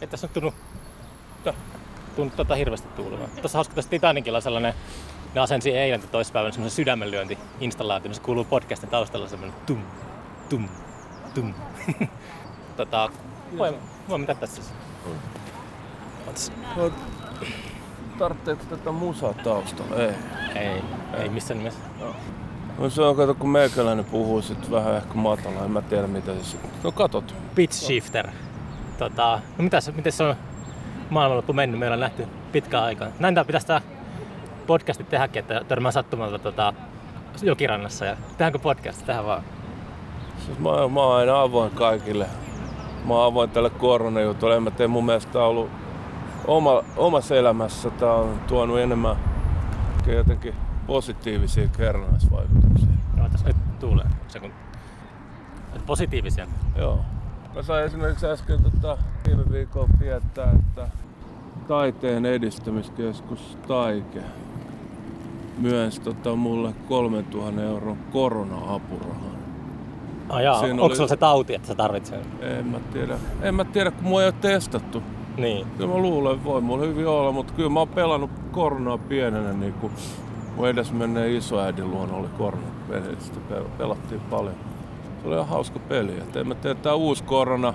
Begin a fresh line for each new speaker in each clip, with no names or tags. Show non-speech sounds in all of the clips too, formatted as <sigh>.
Ei tässä on tunnu, tunnu tota hirveästi tuulemaan. Tuossa hauska tässä Titanicilla sellainen, ne asensi eilen tai toispäivänä semmoisen sydämenlyönti installaatio, se kuuluu podcastin taustalla semmoinen tum, tum, tum. <laughs> tota, voi, voi mitä tässä siis.
No, tarvitseeko tätä musaa taustalla? Ei.
Ei, ei missään nimessä.
No se on, kato, kun meikäläinen puhuu sit vähän ehkä matala, en mä tiedä mitä se sit. No katot.
Pitch shifter. Tota, no mitäs, miten se on maailmanloppu mennyt? Meillä on nähty pitkään aikaa. Näin tää pitäisi tää podcasti tehdäkin, että törmää sattumalta tota, jokirannassa ja tehdäänkö podcast? Tähän vaan.
Siis mä, mä oon aina avoin kaikille. Mä oon avoin tälle koronajutulle. En mä tiedä, mun mielestä ollut oma, omassa elämässä. Tää on tuonut enemmän jotenkin positiivisia kerrannaisvaikutuksia.
No, tässä nyt tuulee. Se kun... Et positiivisia.
Joo. Mä sain esimerkiksi äsken tota, viime viikolla tietää, että taiteen edistämiskeskus Taike myönsi tota, mulle 3000 euron korona-apurahan.
Ah, jaa.
Siinä
Onko
oli-
sulla se tauti, että sä tarvitset?
En mä tiedä. En mä tiedä, kun mua ei ole testattu.
Niin.
Kyllä mä luulen, että voi mulla hyvin olla, mutta kyllä mä oon pelannut koronaa pienenä, niin kuin mun edes menneen isoäidin luona oli korona. Pelattiin paljon. Oli ihan hauska peli. Et en mä tiedä, tää uusi korona,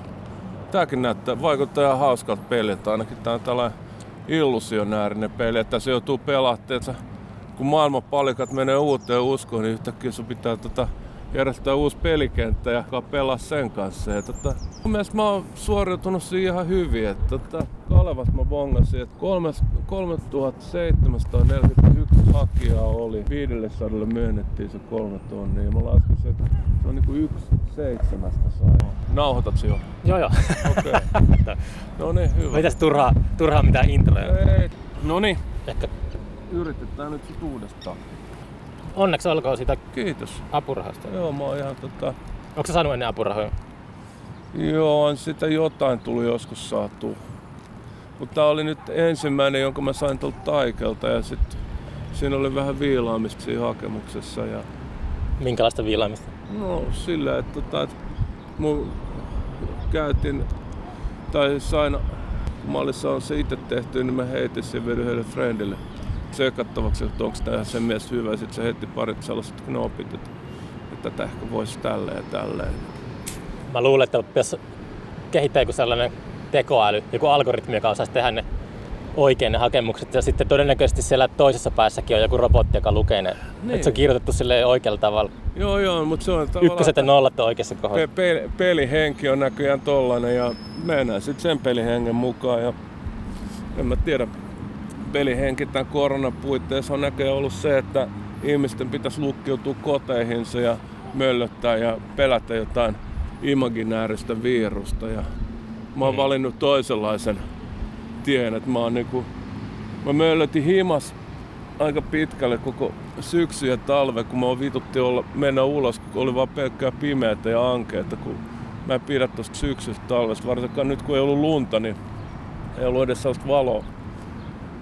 tääkin näyttää, vaikuttaa ihan hauskalta peliltä. Ainakin tää on tällainen illusionäärinen peli, että se joutuu pelaamaan, kun maailman palikat menee uuteen uskoon, niin yhtäkkiä sun pitää tota, järjestää uusi pelikenttä ja alkaa pelaa sen kanssa. Ja, tota, mun mielestä mä oon suoriutunut siinä ihan hyvin. Että, tota, Kalevas mä bongasin, että kolmes- 3741 hakijaa oli. 500 myönnettiin se kolme tonnia. Mä laskin sen, että se on niinku yksi seitsemästä sai. Nauhoitat se jo?
Joo joo.
Okei. <laughs> no niin, hyvä.
Mitäs turhaa, turhaa mitään introja?
Ei. No niin,
Ehkä
yritetään nyt sit uudestaan.
Onneksi olkoon siitä
Kiitos.
apurahasta.
Joo, mä oon ihan tota...
Onko sä saanut ennen apurahoja?
Joo, on sitä jotain tullut joskus saatu. Mutta tää oli nyt ensimmäinen, jonka mä sain tuolta Taikelta ja sitten siinä oli vähän viilaamista siinä hakemuksessa. Ja,
Minkälaista viilaamista?
no sillä, että, tota, että mun käytin, tai sain, kun mä olin saanut se itse tehty, niin mä heitin sen vielä yhdelle friendille tsekattavaksi, että onko tämä sen mies hyvä. Sitten se heitti parit sellaiset knopit, että, että tätä ehkä voisi tälleen ja tälleen.
Mä luulen, että pitäisi kehittää joku sellainen tekoäly, joku algoritmi, joka osaisi tehdä ne oikein ne hakemukset. Ja sitten todennäköisesti siellä toisessa päässäkin on joku robotti, joka lukee ne.
Niin.
Että se on kirjoitettu sille oikealla tavalla.
Joo, joo, mutta se on tavallaan...
Ykköset ja nollat on oikeassa kohdassa.
Pe- pe- pelihenki on näköjään tollanen ja mennään sitten sen pelihengen mukaan ja en mä tiedä, pelihenki tämän koronan puitteissa on näköjään ollut se, että ihmisten pitäisi lukkiutua koteihinsa ja möllöttää ja pelätä jotain imaginääristä virusta ja mä oon
Mm.
valinnut toisenlaisen tien, että mä oon niinku, mä möllötin himas aika pitkälle koko syksy ja talve, kun mä oon vitutti olla, mennä ulos, kun oli vaan pelkkää pimeätä ja ankeeta, kun mä en pidä tosta syksystä talvesta, varsinkaan nyt kun ei ollut lunta, niin ei ollut edes sellaista valoa,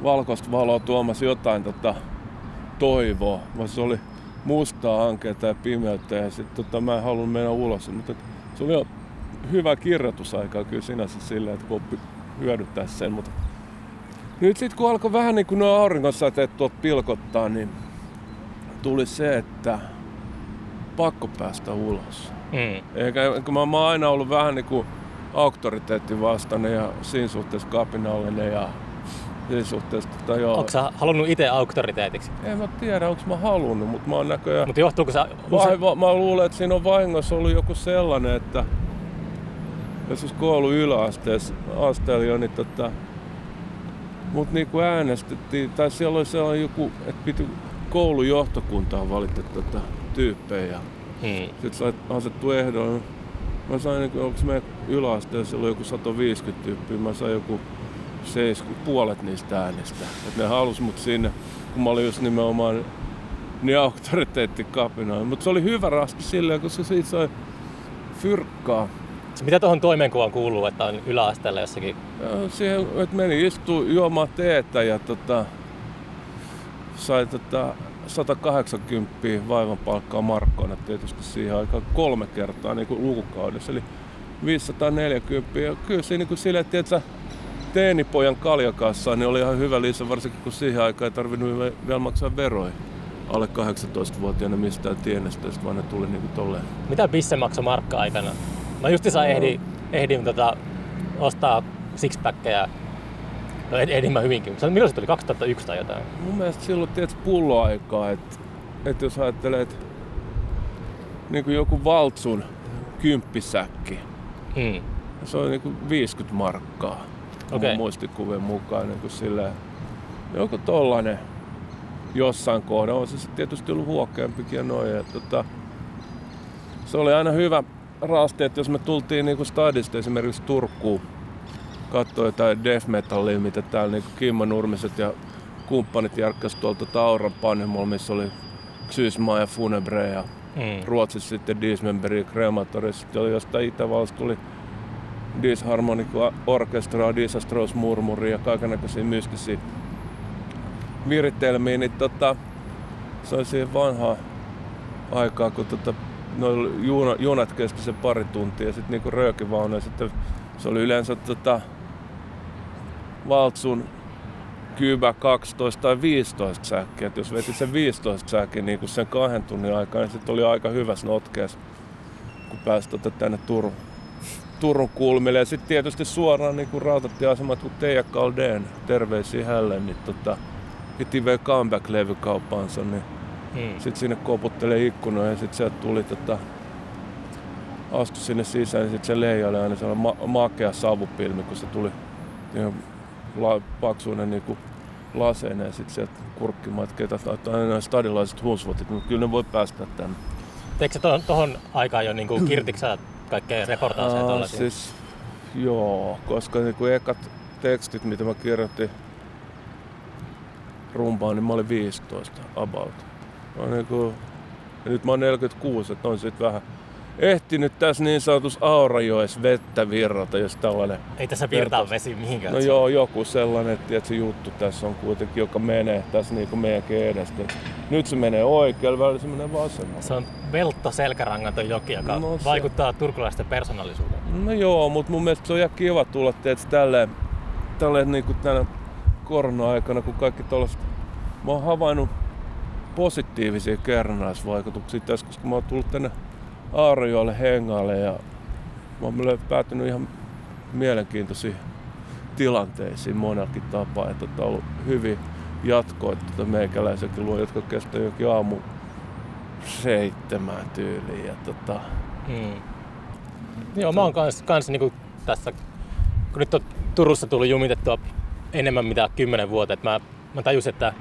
valkoista valoa tuomassa jotain tota, toivoa, vaan se oli mustaa, ankeeta ja pimeyttä ja sitten tota, mä en halunnut mennä ulos, mutta se oli jo hyvä kirjoitusaika kyllä sinänsä silleen, että kun oppi hyödyttää sen, mutta nyt sitten kun alkoi vähän niin kuin nuo auringonsäteet tuolta pilkottaa, niin tuli se, että pakko päästä ulos.
Mm.
Eikä, kun mä, mä oon aina ollut vähän niin kuin auktoriteettivastainen ja siinä suhteessa kapinallinen ja siinä suhteessa, tota, joo.
Onko sä halunnut itse auktoriteetiksi?
En mä tiedä, onko mä halunnut, mutta mä oon näköjään...
Mutta johtuuko se...
Vai, va, mä luulen, että siinä on vahingossa ollut joku sellainen, että joskus koulu yläasteella asteella jo, niin tota, mut niinku äänestettiin, tai siellä oli sellainen joku, että piti koulun johtokuntaan valita tota, tyyppejä.
Hmm.
Sitten asettu ehdoin. Mä sain, niinku, onko meidän yläasteella siellä oli joku 150 tyyppiä, mä sain joku 70, puolet niistä äänistä. Et ne halus mut sinne, kun mä olin just nimenomaan niin auktoriteettikapina. Mutta se oli hyvä rasti silleen, koska siitä sai fyrkkaa.
Mitä tuohon toimenkuvaan kuuluu, että on yläasteella jossakin?
Ja siihen, että meni istuu juomaan teetä ja tota, sai tota 180 vaivan palkkaa markkoina tietysti siihen aikaan kolme kertaa niin kuin lukukaudessa. Eli 540 ja kyllä siinä niin kuin silleen, että teenipojan kaljakassaan, niin oli ihan hyvä lisä, varsinkin kun siihen aikaan ei tarvinnut vielä maksaa veroja alle 18-vuotiaana mistään tienestä, vaan ne tuli niinku tolleen.
Mitä bisse maksoi markka-aikana? Mä justiinsa ehdin, ehdin tota, ostaa sixpackkejä. No ehdin mä hyvinkin, milloin se tuli? 2001 tai jotain?
Mun mielestä silloin tiedät pulloaikaa, että, että jos ajattelee, että niin kuin joku valtsun kymppisäkki,
Mm.
se on niin kuin 50 markkaa Mun muistikuvien mukaan. Niin kuin silleen, joku tollanen jossain kohdassa. On se sitten tietysti ollut huokeampikin ja noin. Ja, tota, se oli aina hyvä rasti, että jos me tultiin niinku stadista esimerkiksi Turkuun katsoa jotain death metallia, mitä täällä niinku Kimmo Nurmiset ja kumppanit järkkäs tuolta Tauran panimolla, missä oli Xysma ja Funebre ja
Mm.
Ruotsissa sitten Dismemberi ja Crematory. Sitten oli jostain Itävallasta tuli Disharmonic Orchestra, Disastrous Murmuri ja kaikenlaisia mystisiä viritelmiä, niin tota, se oli siihen vanhaa aikaa, kun tota, noilla juna, junat kesti se pari tuntia ja sitten niinku röökivaunu ja sitten se oli yleensä tota, Valtsun Kybä 12 tai 15 säkkiä. Jos veti sen 15 säkin niin sen kahden tunnin aikaa, niin sitten oli aika hyvässä notkeessa, kun pääsi tota tänne Turun, Turun kulmille. Ja sitten tietysti suoraan niin kuin rautatieasemat, kun Teija Kaldeen, terveisiä hälle, niin tota, piti vei comeback-levykauppaansa, niin
Mm.
sitten sinne koputtelee ikkunoihin ja sitten sieltä tuli tota, astui sinne sisään, niin sitten se leijaili aina sellainen ma- makea savupilmi, kun se tuli ihan la- paksuinen niinku laseinen ja sitten sieltä kurkkimaan, että ketä aina nämä stadilaiset huusvotit, mutta kyllä ne voi päästä tänne.
Teekö sä tohon, tohon aikaan jo niinku <clears throat> kirtiksä kaikkea reportaaseja
Aa,
tuollaisia?
siis, joo, koska niinku ekat tekstit, mitä mä kirjoitin rumpaan, niin mä olin 15 about. Mä niinku, ja nyt mä oon 46, että on sit vähän ehtinyt tässä niin sanotussa Aurajoes vettä virrata, jos tällainen
Ei tässä virtaa vesi mihinkään.
No joo, joku sellainen, että se juttu tässä on kuitenkin, joka menee tässä niinku meidänkin edestä. Nyt se menee oikealle, välillä se menee vasemmalle.
Se on veltto selkärangaton joki, joka
No se-
vaikuttaa turkulaisten persoonallisuuteen.
No joo, mutta mun mielestä se on ihan kiva tulla teet tälleen, tälleen niinku tänä korona-aikana, kun kaikki tollaset... Mä oon havainnut positiivisia kerrannaisvaikutuksia tässä, koska mä oon tullut tänne Aarajoelle hengaalle ja mä oon päätynyt ihan mielenkiintoisiin tilanteisiin monellakin tapaa. Että on ollut hyvin jatkoa tota meikäläisenkin luo, jotka kestää jokin aamu seitsemän tyyliin. Ja tota,
Mm. Joo, mä oon kans, kans niinku tässä, kun nyt on Turussa tullut jumitettua enemmän mitä kymmenen vuotta, että mä, mä tajusin, että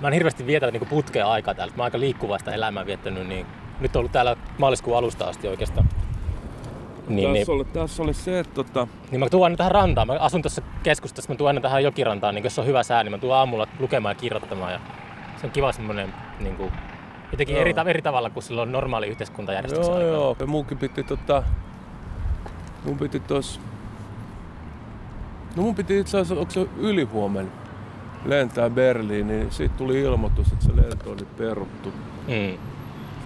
mä oon hirveästi vietänyt niinku putkea aikaa täällä. Mä oon aika liikkuvasta elämää viettänyt, niin nyt on ollut täällä maaliskuun alusta asti oikeastaan. Niin, niin,
tässä, oli, tässä oli se, että tota,
niin mä tuon aina tähän rantaan. Mä asun tuossa keskustassa, mä tuon aina tähän jokirantaan, niin jos on hyvä sää, niin mä tuon aamulla lukemaan ja kirjoittamaan. Ja se on kiva semmonen niin kuin, jotenkin
Joo.
eri, ta- eri tavalla kuin silloin normaali yhteiskuntajärjestyksen
Joo,
aikaa.
joo. Ja munkin piti tota... Mun piti tos... No mun piti itse asiassa, onko se ylihuomenna lentää Berliiniin, niin siitä tuli ilmoitus, että se lento oli peruttu.
Mm.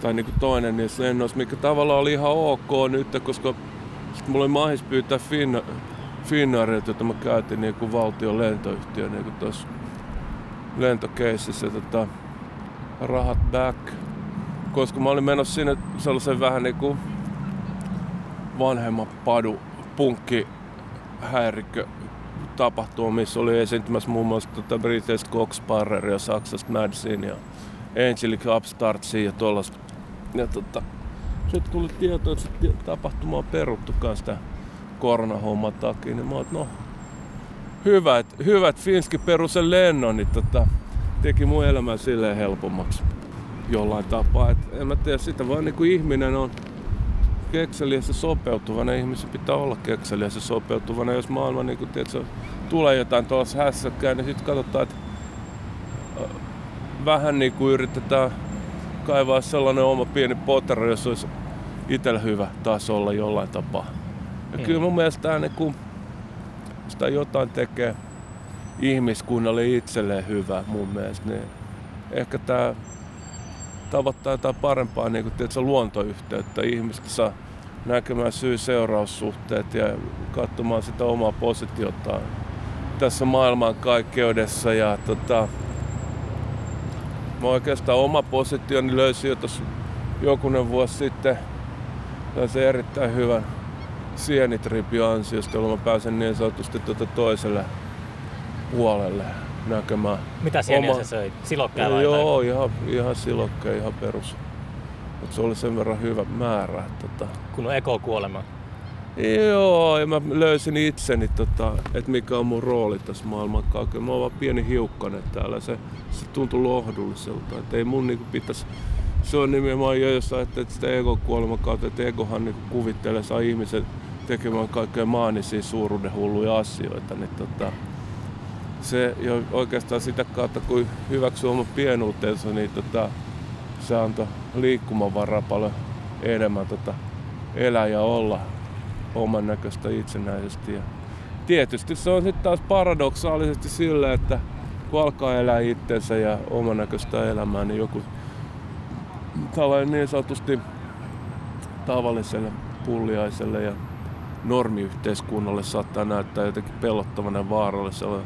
Tai niinku toinen niissä lennoissa, mikä tavallaan oli ihan ok nyt, koska sit mulla oli mahis pyytää Finna, Finnairilta, jota mä käytin niinku valtion lentoyhtiö niinku tossa lentokeississä tota, rahat back. Koska mä olin menossa sinne sellaisen vähän niinku vanhemman padu punkki häirikkö tapahtuma, missä oli esiintymässä muun muassa tota British Coxparrer ja Saksasta Madsin ja Angelic Upstartsia ja tuollaista. Ja tota, sitten tuli tieto, että se tapahtuma on peruttu kanssa tämän koronahomman takia, niin mä että no hyvä, että hyvä, että Finski peru sen lennon, niin tota, teki mun elämän silleen helpommaksi jollain tapaa. Et en mä tiedä, sitä vaan niinku ihminen on kekseliäs ja sopeutuvana. Ihmisen pitää olla kekseliäs ja sopeutuvana. Jos maailma niinku, tiedätkö, tulee jotain tuossa hässäkkää, niin sitten katsotaan, että äh, vähän niinku yritetään kaivaa sellainen oma pieni potero, jos olisi itsellä hyvä taas olla jollain tapaa. Ja
Mm.
kyllä mun mielestä tää niinku, sitä jotain tekee ihmiskunnalle itselleen hyvää mun mielestä, niin ehkä tää tavoittaa jotain parempaa niin kuin, tiedätkö, luontoyhteyttä. Ihmistä saa näkemään syy-seuraussuhteet ja katsomaan sitä omaa positiotaan tässä maailmankaikkeudessa. Ja tota, mä oikeastaan oma positioni löysin jo tuossa jokunen vuosi sitten se erittäin hyvän sienitripi ansiosta, jolloin mä pääsen niin sanotusti tuota toiselle puolelle näkemään.
Mitä sieniä oma... sä söit? Silokkeja vai
Joo, ihan, ihan silokkeja, ihan perus. Mut se oli sen verran hyvä määrä. Tota...
Kun on ekokuolema.
Joo, ja mä löysin itseni, tota, että mikä on mun rooli tässä maailmankaikkeudessa. Mä oon vaan pieni hiukkanen täällä. Se, se tuntui lohdulliselta. Että ei mun niinku pitäisi se on nimenomaan jo, jos ajattelet sitä ego-kuoleman kautta, että egohan niin kuvittelee, saa ihmisen tekemään kaikkea maanisia suuruuden hulluja asioita, niin tota, se jo oikeastaan sitä kautta, kun hyväksyy oman pienuutensa, niin tota, se antoi liikkumavaraa paljon enemmän tota, elää ja olla oman näköistä itsenäisesti. Ja tietysti se on sitten taas paradoksaalisesti sille, että kun alkaa elää itsensä ja oman näköistä elämää, niin joku tällainen niin sanotusti tavalliselle pulliaiselle ja normiyhteiskunnalle saattaa näyttää jotenkin pelottavana ja vaarallisella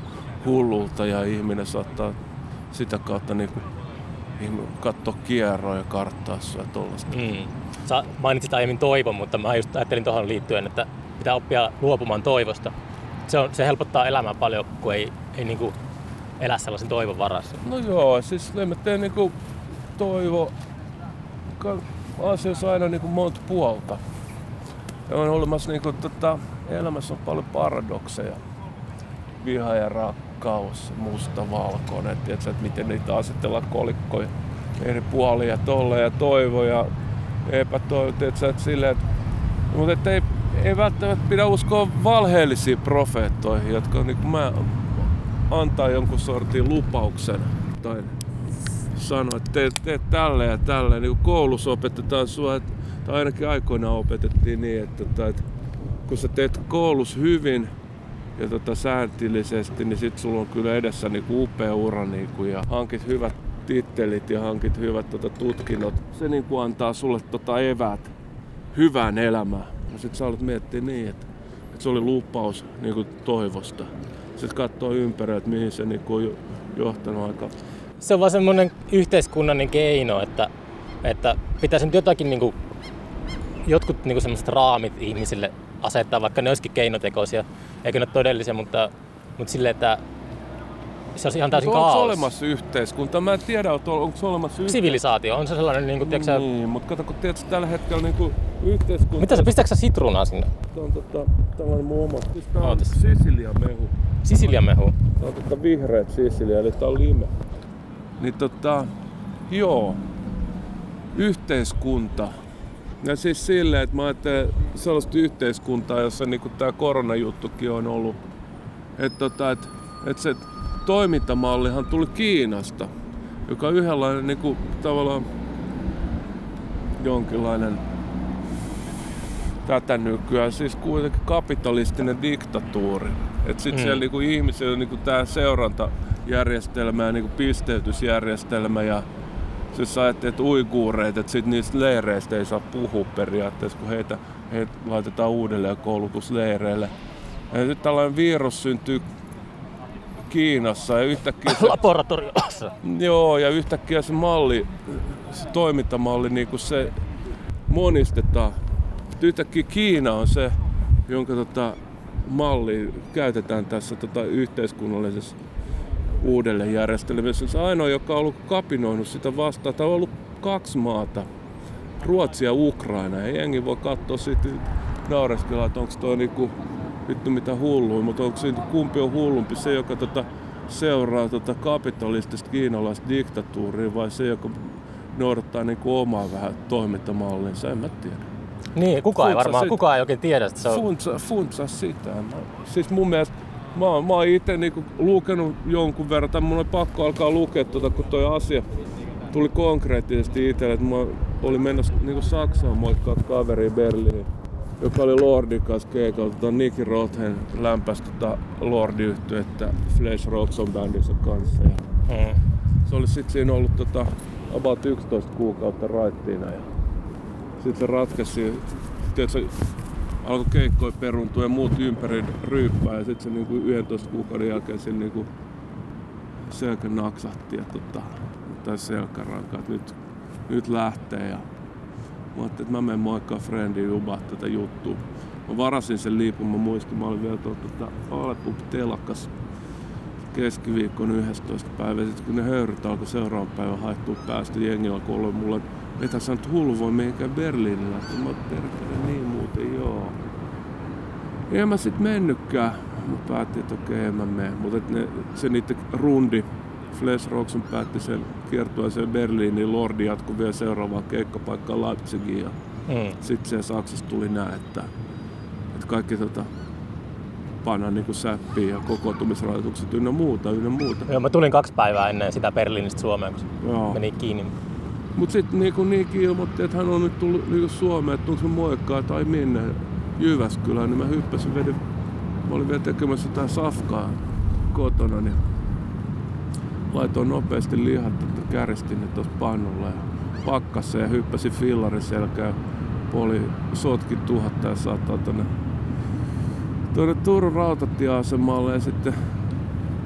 hullulta ja ihminen saattaa sitä kautta niin katsoa kierroa ja karttaa sua tollaista. Mm.
Sä mainitsit aiemmin toivon, mutta mä just ajattelin tuohon liittyen, että pitää oppia luopumaan toivosta. Se, on, se helpottaa elämää paljon, kun ei, ei niin kuin elä sellaisen toivon varassa.
No joo, siis en mä tee niin kuin toivo asioissa aina niin kuin monta puolta. Ja on olemassa niin kuin, tota, elämässä on paljon paradokseja. Viha ja rakkaus, musta, valkoinen, että miten niitä asetellaan kolikkoja eri puolia, tolle ja toivo ja epätoivo, tiedätkö, että silleen, että, mutta että ei, välttämättä pidä uskoa valheellisiin profeettoihin, jotka niin kuin mä antaa jonkun sortin lupauksen tai sanoi, että teet, teet tälle ja tälle. Niin koulussa opetetaan sua, tai ainakin aikoinaan opetettiin niin, että, että, että kun sä teet koulussa hyvin ja tota, sääntillisesti, niin sit sulla on kyllä edessä niin kuin upea ura niin kuin, ja hankit hyvät tittelit ja hankit hyvät tota, tutkinnot. Se niin kuin antaa sulle tota, evät hyvään elämään. Ja sit sä alat miettiä niin, että, että se oli lupaus niin kuin toivosta. Sitten katsoo ympärillä, että mihin se niin kuin, johtanut aika
se on vaan semmoinen yhteiskunnallinen keino, että, että pitäisi nyt jotakin niin kuin, jotkut niin kuin semmoiset raamit ihmisille asettaa, vaikka ne olisikin keinotekoisia, eikö ne ole todellisia, mutta, mutta silleen, että se olisi ihan täysin kaos.
Onko olemassa yhteiskunta? Mä en tiedä, onko olemassa yhteiskunta.
Sivilisaatio, on se sellainen, niin kuin,
tiedätkö, Niin, mutta kato, kun tiedätkö, tällä hetkellä niin kuin yhteiskunta...
Mitä sä, pistääkö sä sitruunaa sinne?
Tämä on tota, tällainen mun oma. Siis tää on Sisilian mehu.
Sisilian mehu?
Tämä on tota vihreät Sisilia, eli tää on lime. Niin tota, joo, yhteiskunta. Ja siis silleen, että mä ajattelen sellaista yhteiskuntaa, jossa niinku tämä koronajuttukin on ollut. Että tota, et, et se toimintamallihan tuli Kiinasta, joka on yhdenlainen niinku, tavallaan jonkinlainen tätä nykyään, siis kuitenkin kapitalistinen diktatuuri. Että sitten mm. siellä niinku ihmisillä niinku tämä seuranta järjestelmä ja niin kuin pisteytysjärjestelmä ja siis sä ajattelet uiguureet, että sit niistä leireistä ei saa puhua periaatteessa, kun heitä, heitä laitetaan uudelleen koulutusleireille. Ja nyt tällainen virus syntyy Kiinassa ja yhtäkkiä se,
Laboratoriossa.
Joo, ja yhtäkkiä se malli, se toimintamalli, niin kuin se monistetaan. Yhtäkkiä Kiina on se, jonka tota, malli käytetään tässä tota, yhteiskunnallisessa uudelleenjärjestelemisessä. Se ainoa, joka on ollut kapinoinut sitä vastaan, tai on ollut kaksi maata, Ruotsi ja Ukraina. Ja jengi voi katsoa sitten naureskella, että onko toi niinku, vittu mitä hulluin, mutta onko siitä, kumpi on hullumpi, se joka tota, seuraa tota kapitalistista kiinalaista diktatuuria vai se, joka noudattaa niinku omaa vähän toimintamallinsa, en mä tiedä.
Niin, kukaan ei varmaan, sit, kukaan ei oikein tiedä, että se on...
Funtsa, funtsa sitä. Siis mun mielestä mä, oon, mä oon itse niinku lukenut jonkun verran, tai mun on pakko alkaa lukea tuota, kun toi asia tuli konkreettisesti itselle, että mä olin menossa niinku Saksaan moikkaa kaveri Berliin, joka oli Lordin kanssa keikalla, tota Nicky Rothen lämpäsi tota lordi että Flash Robson bändissä kanssa. Ja mm. Se oli sitten siinä ollut tota, about 11 kuukautta raittiina ja sitten se ratkaisi tiedätkö, alkoi keikkoja peruntua ja muut ympäri ryyppää ja sitten se niinku 11 kuukauden jälkeen sen niinku selkä naksahti ja tota, tai selkäranka, että nyt, nyt lähtee ja mä ajattelin, että mä menen moikkaa friendiin jubaa tätä juttua. Mä varasin sen liipun, mä muistin, mä olin vielä tuota, tota, Aleppo telakas keskiviikkon 11. päivä. Sitten kun ne höyryt alkoi seuraavan päivän haettua päästä jengillä, kun oli mulle, että sä nyt hullu voi mihinkään Berliinillä. Mä perkele, niin muuten joo. Ja mä sit mennytkään. Mä päätin, että okei, en mä mene. Mutta se niiden rundi, Flesh Rockson päätti sen kiertua sen Berliinin Lordi jatkui vielä seuraavaan keikkapaikkaan Leipzigiin. Ja
Mm.
sitten siellä Saksassa tuli nää, että, että kaikki tota, pannaan niinku säppiin ja kokoontumisrajoitukset ynnä muuta, ynnä muuta.
Joo, mä tulin kaksi päivää ennen sitä Berliinistä Suomeen, kun
Joo.
meni kiinni.
Mut sitten niinku Niiki ilmoitti, että hän on nyt tullut niinku Suomeen, että onko se moikkaa tai minne Jyväskylään, niin mä hyppäsin vedin. Mä olin vielä tekemässä jotain safkaa kotona, niin laitoin nopeasti lihat, käristin ne tuossa pannulla ja pakkassa ja hyppäsin fillarin selkään. Poli sotki tuhatta ja saattaa tonne, tonne Turun rautatieasemalle ja sitten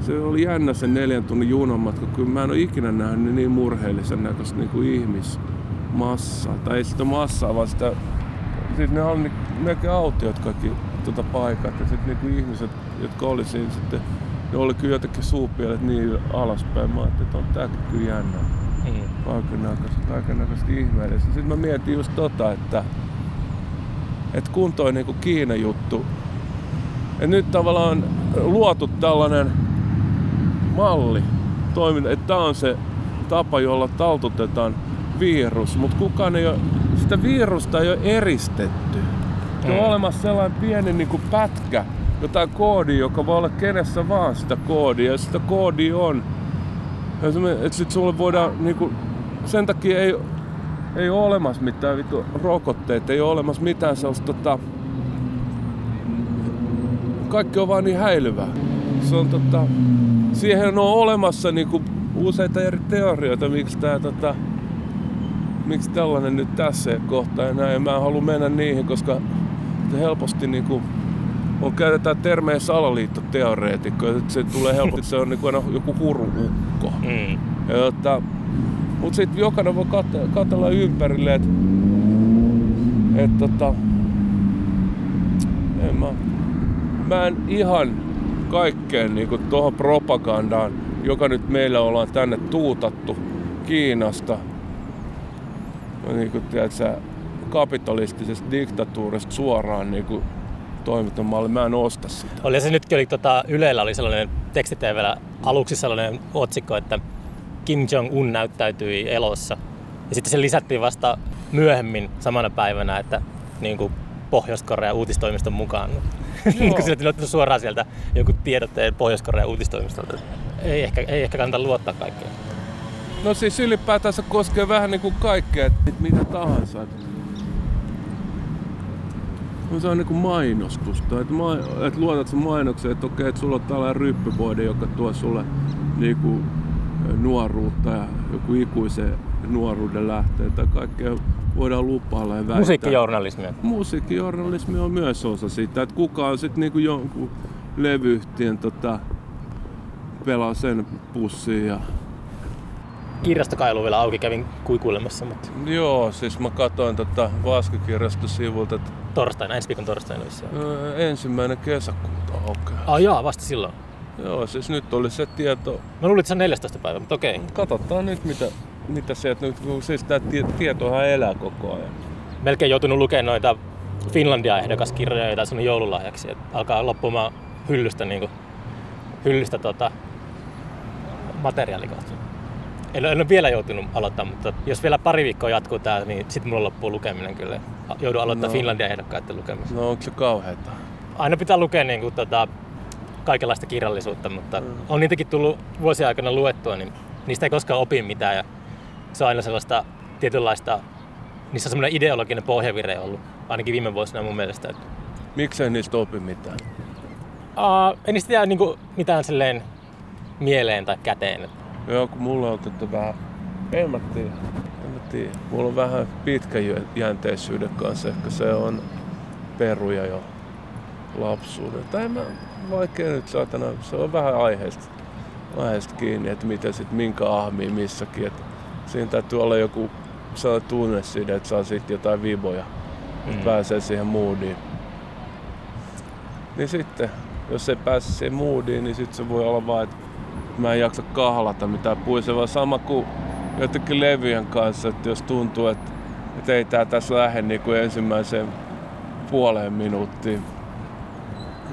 se oli jännä se neljän tunnin junamatka, kun mä en ole ikinä nähnyt niin murheellisen näköistä niin kuin ihmismassaa. Tai ei sitä massaa, vaan sitä... Siis ne oli melkein autiot kaikki tuota paikat. Ja sitten niin ihmiset, jotka oli siinä sitten, ne oli kyllä jotenkin suupielet niin alaspäin. Mä ajattelin, että on tääkin kyllä jännä.
Mm.
Kaikennäköistä, kaikennäköistä ihmeellistä. Sitten mä mietin just tota, että, että kun toi niinku Kiinan juttu, että nyt tavallaan luotu tällainen malli, toiminta, että tämä on se tapa, jolla taltutetaan virus, mutta kukaan ei ole, sitä virusta ei ole eristetty. Se on
Mm.
olemassa sellainen pieni niin kuin pätkä, jotain koodia, joka voi olla kenessä vaan sitä koodia, ja sitä koodia on. Että sit sulle voidaan, niinku, sen takia ei, ei ole olemassa mitään vittu rokotteita, ei ole olemassa mitään sellaista tota, kaikki on vaan niin häilyvää. Se on tota, siihen on olemassa niinku useita eri teorioita, miksi tää tota, miksi tällainen nyt tässä kohtaa ja näin. Ja mä en halua mennä niihin, koska helposti niinku, on käytetään termejä salaliittoteoreetikko, että se tulee helposti, se on niinku aina joku huruukko.
Mm.
Ja tota, mut sit jokainen voi kate- katsella ympärille, että et tota, en mä, mä en ihan kaikkeen niinku tohon propagandaan, joka nyt meillä ollaan tänne tuutattu Kiinasta, no niinku tiedät sä, kapitalistisesta diktatuurista suoraan niinku toimintamalli, mä en osta sitä.
Oli se nytkin, oli, tota, Ylellä oli sellainen tekstiteivellä aluksi sellainen otsikko, että Kim Jong-un näyttäytyi elossa. Ja sitten se lisättiin vasta myöhemmin samana päivänä, että niin kuin Pohjois-Korean uutistoimiston mukaan. <laughs> niin kuin sillä oli ottanut suoraan sieltä jonkun tiedotteen Pohjois-Korean uutistoimistolta. Ei ehkä, ei ehkä kannata luottaa kaikkeen.
No siis ylipäätään se koskee vähän niin kuin kaikkea, että mitä tahansa. Et No se on niin kuin mainostusta, että, ma- että luotat sen mainoksen, että okei, että sulla on tällainen ryppyvoide, joka tuo sulle niin kuin nuoruutta ja joku ikuisen nuoruuden lähteen tai kaikkea voidaan lupailla ja väittää.
Musiikkijournalismia.
Musiikkijournalismi on myös osa siitä, että kuka on sitten niinku jonkun levyyhtiön tota, pelaa sen pussiin ja
Kirjastokailu vielä auki, kävin kuikuilemassa, mutta
Joo, siis mä katsoin tota Vaskakirjastosivulta, että
torstaina, ensi viikon torstaina olisi siellä.
ö, ensimmäinen kesäkuuta aukeaa.
Ah jaa, vasta silloin.
Joo, siis nyt oli se tieto.
Mä luulin, että se on 14 päivä, mutta okei.
Katsotaan nyt mitä, mitä sieltä nyt, kun siis tie, tietohan elää koko ajan.
melkein joutunut lukemaan noita Finlandia-ehdokaskirjoja, joita sun joululahjaksi. Et alkaa loppumaan hyllystä, niin kuin, hyllystä tota, materiaalikohta. En, en ole vielä joutunut aloittamaan, mutta jos vielä pari viikkoa jatkuu tää, niin sitten mulla loppuu lukeminen kyllä. Joudun aloittaa
No.
no. Finlandia-ehdokkaiden lukemista.
No onko se kauheeta?
Aina pitää lukea niin kuin, tota, kaikenlaista kirjallisuutta, mutta
Mm.
on niitäkin tullut vuosien aikana luettua, niin niistä ei koskaan opi mitään. Ja se on aina sellaista tietynlaista, niissä on semmoinen ideologinen pohjavire ollut, ainakin viime vuosina mun mielestä. Että,
Miksei niistä opi mitään?
uh, ei niistä jää niin kuin, mitään silleen mieleen tai käteen. Et,
Joo, kun mulla on otettu vähän, en mä tiedä. En mä tiedä. Mulla on vähän pitkäjänteisyyden kanssa. Ehkä se on peruja jo lapsuuden. Tai mä, vaikea nyt saatana, se on vähän aiheesta, aiheesta kiinni, että miten sit minkä ahmii missäkin. Et siinä täytyy olla joku sellainen tunne siitä, että saa sitten jotain viboja, mm. että pääsee siihen moodiin. Niin sitten, jos ei pääse siihen moodiin, niin sitten se voi olla vaan, että mä en jaksa kahlata mitään puisevaa. Sama kuin jotenkin levyjen kanssa, että jos tuntuu, että, että ei tää tässä lähde niin kuin ensimmäiseen puoleen minuuttiin.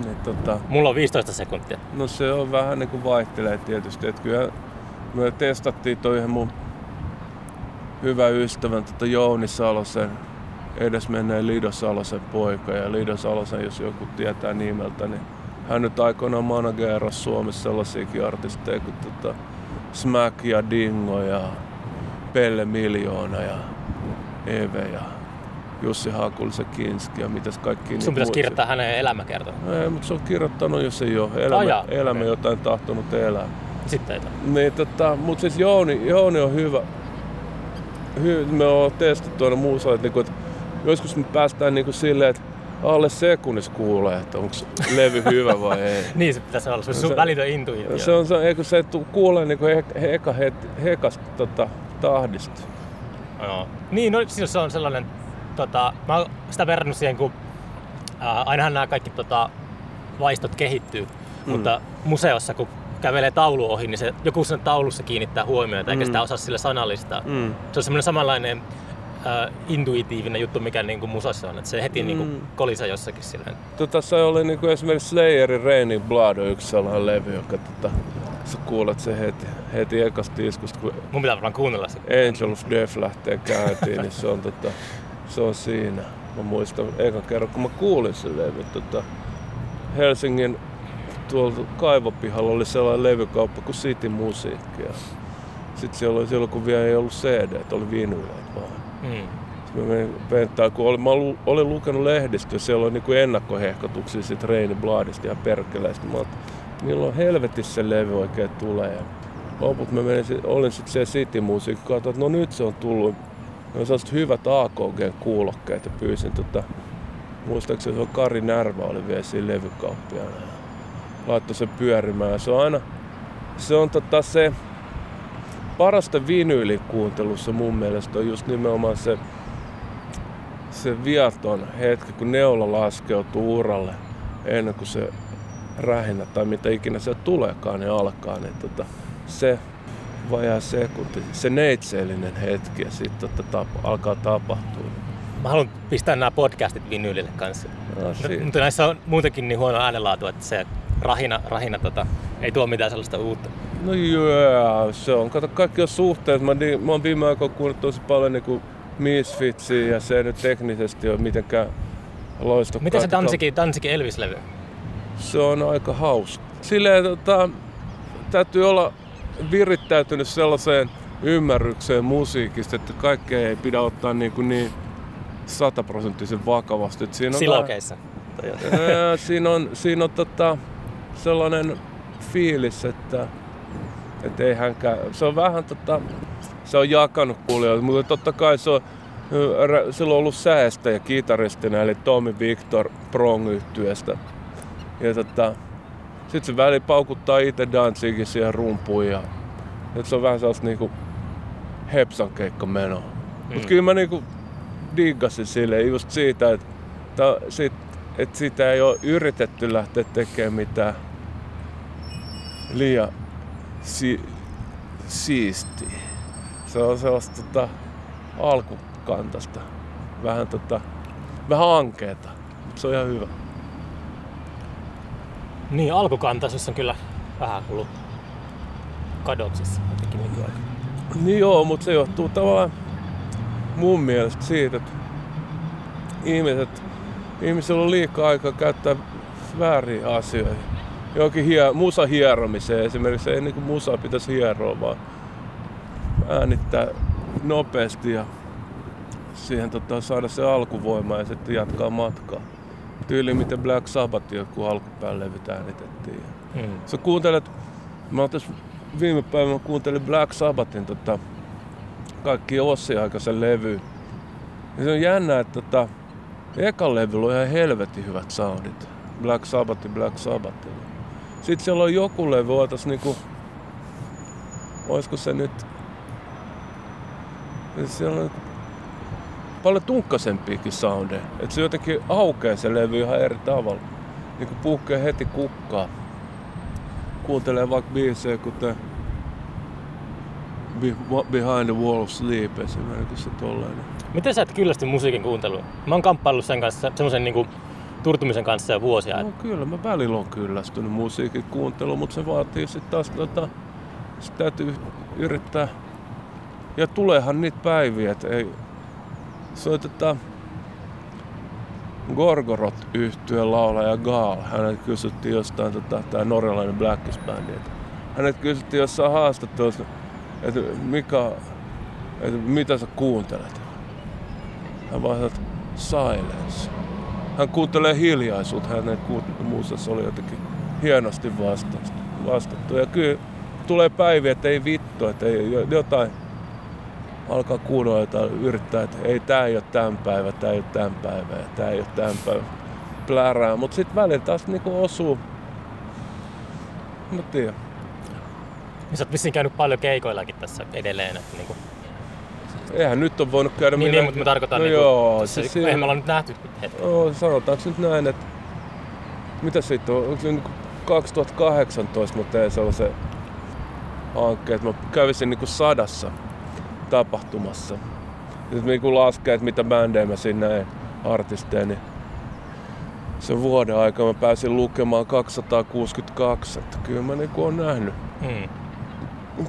Niin, tota, Mulla on 15 sekuntia.
No se on vähän niin kuin vaihtelee tietysti. Että kyllä me testattiin toi mun hyvä ystävän tota Jouni Salosen, edesmenneen Lido Salosen poika. Ja Lido Salosen, jos joku tietää nimeltä, niin hän nyt aikoinaan managerasi Suomessa sellaisiakin artisteja kuin tota Smack ja Dingo ja Pelle Miljoona ja Eve ja Jussi Hakulisen Kinski ja mitäs kaikki.
Sun pitäisi kirjoittaa hänen elämäkerta.
Ei, mutta se on kirjoittanut, jos ei ole. Elämä, elämä okay. jotain tahtonut elää.
Sitten ei
niin, tota, Mutta siis Jouni, Jouni on hyvä. Hy, me on testattu aina muussa, että, niinku, että joskus me päästään niinku silleen, että alle sekunnissa kuulee, että onko levy hyvä vai ei. <laughs>
niin se pitäisi olla, se on sun välitön intuitio.
Se on se, eikö se kuulee niinku he, heka, he, hekasta tota, tahdista.
Joo. Niin, no siis se on sellainen, tota, mä oon sitä verrannut siihen, kun ää, ainahan nämä kaikki tota, vaistot kehittyy, mm. mutta museossa kun kävelee taulu ohi, niin se, joku sen taulussa kiinnittää huomiota, eikä mm. sitä osaa sillä sanallistaa. Mm. Se on semmoinen samanlainen äh, intuitiivinen juttu, mikä niin kuin musassa on. Että se heti niinku mm. niin kuin kolisa jossakin silleen.
Tota, se oli niin kuin esimerkiksi Slayerin Raining Blood on yksi sellainen levy, joka tota, sä kuulet se heti, heti ekasta iskusta. Kun
Mun pitää varmaan kuunnella se.
Angel of Death lähtee käyntiin, niin se on, tota, se on siinä. Mä muistan eka kerran, kun mä kuulin sen levy. Tota, Helsingin tuolla kaivopihalla oli sellainen levykauppa kuin City Musiikki. Sitten siellä oli silloin, kun vielä ei ollut CD, oli vinyyleitä vaan. Mm. Mä menin Penttaan, kun olin, mä olin lukenut lehdistä, siellä oli niinku ennakkohehkotuksia sit Reini Bladista ja perkeleistä. Mä olin, milloin helvetissä se levy oikein tulee. Ja loput mä menin, olin sitten siellä City Musiikkaa, että no nyt se on tullut. Ne on sellaiset hyvät AKG-kuulokkeet ja pyysin tota, muistaakseni se on Kari Närvä oli vielä siinä levykauppiana. Laittoi sen pyörimään. Se on aina, se on tota se, parasta vinyylikuuntelussa mun mielestä on just nimenomaan se, se viaton hetki, kun neula laskeutuu uralle ennen kuin se rähinä tai mitä ikinä se tuleekaan, niin alkaa. Niin tota, se vajaa sekunti, se neitseellinen hetki ja sitten tota, tapa, alkaa tapahtua.
Mä haluan pistää nämä podcastit vinyylille kanssa. No, no, mutta näissä on muutenkin niin huono äänenlaatu, että se rahina, rahina tota, ei tuo mitään sellaista uutta.
No joo, se on. Kato, kaikki on suhteet. Mä, mä oon viime aikoina kuunnellut tosi paljon niinku Misfitsiä ja se ei nyt teknisesti ole mitenkään loistokkaan.
Miten se Dansikin, Dansikin Elvis-levy?
Se on aika hauska. Silleen tota, täytyy olla virittäytynyt sellaiseen ymmärrykseen musiikista, että kaikkea ei pidä ottaa niin, kuin niin sataprosenttisen vakavasti.
siinä on Silokeissa.
siinä on, siinä on tota, sellainen fiilis, että et ei hänkään, se on vähän tota, se on jakanut kuulijoita, mutta totta kai se on, sillä on ollut säästäjä kitaristina, eli Tommy Victor Prong yhtyeestä. Ja tota, sitten se väli paukuttaa itse Danzigin siihen rumpuun ja et se on vähän sellaista niinku hepsan keikka meno. Mm. Mut kyllä mä niinku diggasin sille just siitä, että sit, et siitä ei ole yritetty lähteä tekemään mitään liian si- siistiä. Se on sellaista tota, alkukantasta. Vähän, tota, vähän ankeeta. Se on ihan hyvä.
Niin, alkukantaisuus on kyllä vähän ollut kadoksissa
Niin joo, mutta se johtuu tavallaan mun mielestä siitä, että ihmiset, ihmisillä on liikaa aikaa käyttää väärin asioihin johonkin hie, musa hieromiseen esimerkiksi. Ei niin musa pitäisi hieroa, vaan äänittää nopeasti ja siihen tota, saada se alkuvoima ja sitten jatkaa matkaa. Tyyli miten Black Sabbath joku alkupään levyt äänitettiin. Hmm. Sä kuuntelet, mä tässä viime päivänä kuuntelin Black Sabbathin tota, kaikki Ossi-aikaisen levy. Ja se on jännä, että tota, ekan levyllä on ihan helvetin hyvät soundit. Black Sabbath, Black Sabbath. Sitten siellä on joku levy, ootas niinku, oisko se nyt, siellä on paljon tunkkasempiakin soundeja. Että se jotenkin aukeaa se levy ihan eri tavalla. Niinku puhkee heti kukkaa. Kuuntelee vaikka biisejä, kuten Behind the Wall of Sleep esimerkiksi tollainen.
Miten sä et kyllästy musiikin kuunteluun? Mä oon kamppaillut sen kanssa, semmoisen niinku turtumisen kanssa jo vuosia.
No kyllä, mä välillä on kyllästynyt musiikin kuunteluun, mutta se vaatii sitten taas tota, sit täytyy yrittää. Ja tuleehan niitä päiviä, että ei, tota, Gorgorot yhtyeen laulaja Gaal. Hänet kysyttiin jostain, tota, tämä norjalainen Blackis bändi. Hänet kysyttiin jossain haastattelussa, että mikä, että mitä sä kuuntelet. Hän vastasi, että silence. Hän kuuntelee hiljaisuutta, hänen muusassa oli jotenkin hienosti vastattu. Ja kyllä tulee päiviä, että ei vittu, että ei jotain alkaa kuunnella jotain, yrittää, että ei tää ei ole tämän päivä, tää ei ole tämän päivä ja tää ei ole tämän päivä. Plärää, mutta sitten välillä taas niinku osuu. Mä tiedän.
Sä oot vissiin käynyt paljon keikoillakin tässä edelleen. Että niinku...
Eihän nyt on voinut käydä
Niin,
minä...
niin mutta mä tarkoitan,
no
niinku,
joo,
tässä,
se
se, eihän me ollaan nyt nähty hetki.
No, sanotaanko nyt näin, että mitä siitä on, onko se niinku 2018 mä tein sellaisen hankkeen, että mä kävisin niinku sadassa tapahtumassa. Ja sitten niinku laskee, että mitä bändejä mä siinä näin, artisteja, niin sen vuoden aikana mä pääsin lukemaan 262, että kyllä mä niinku on nähnyt
Hmm.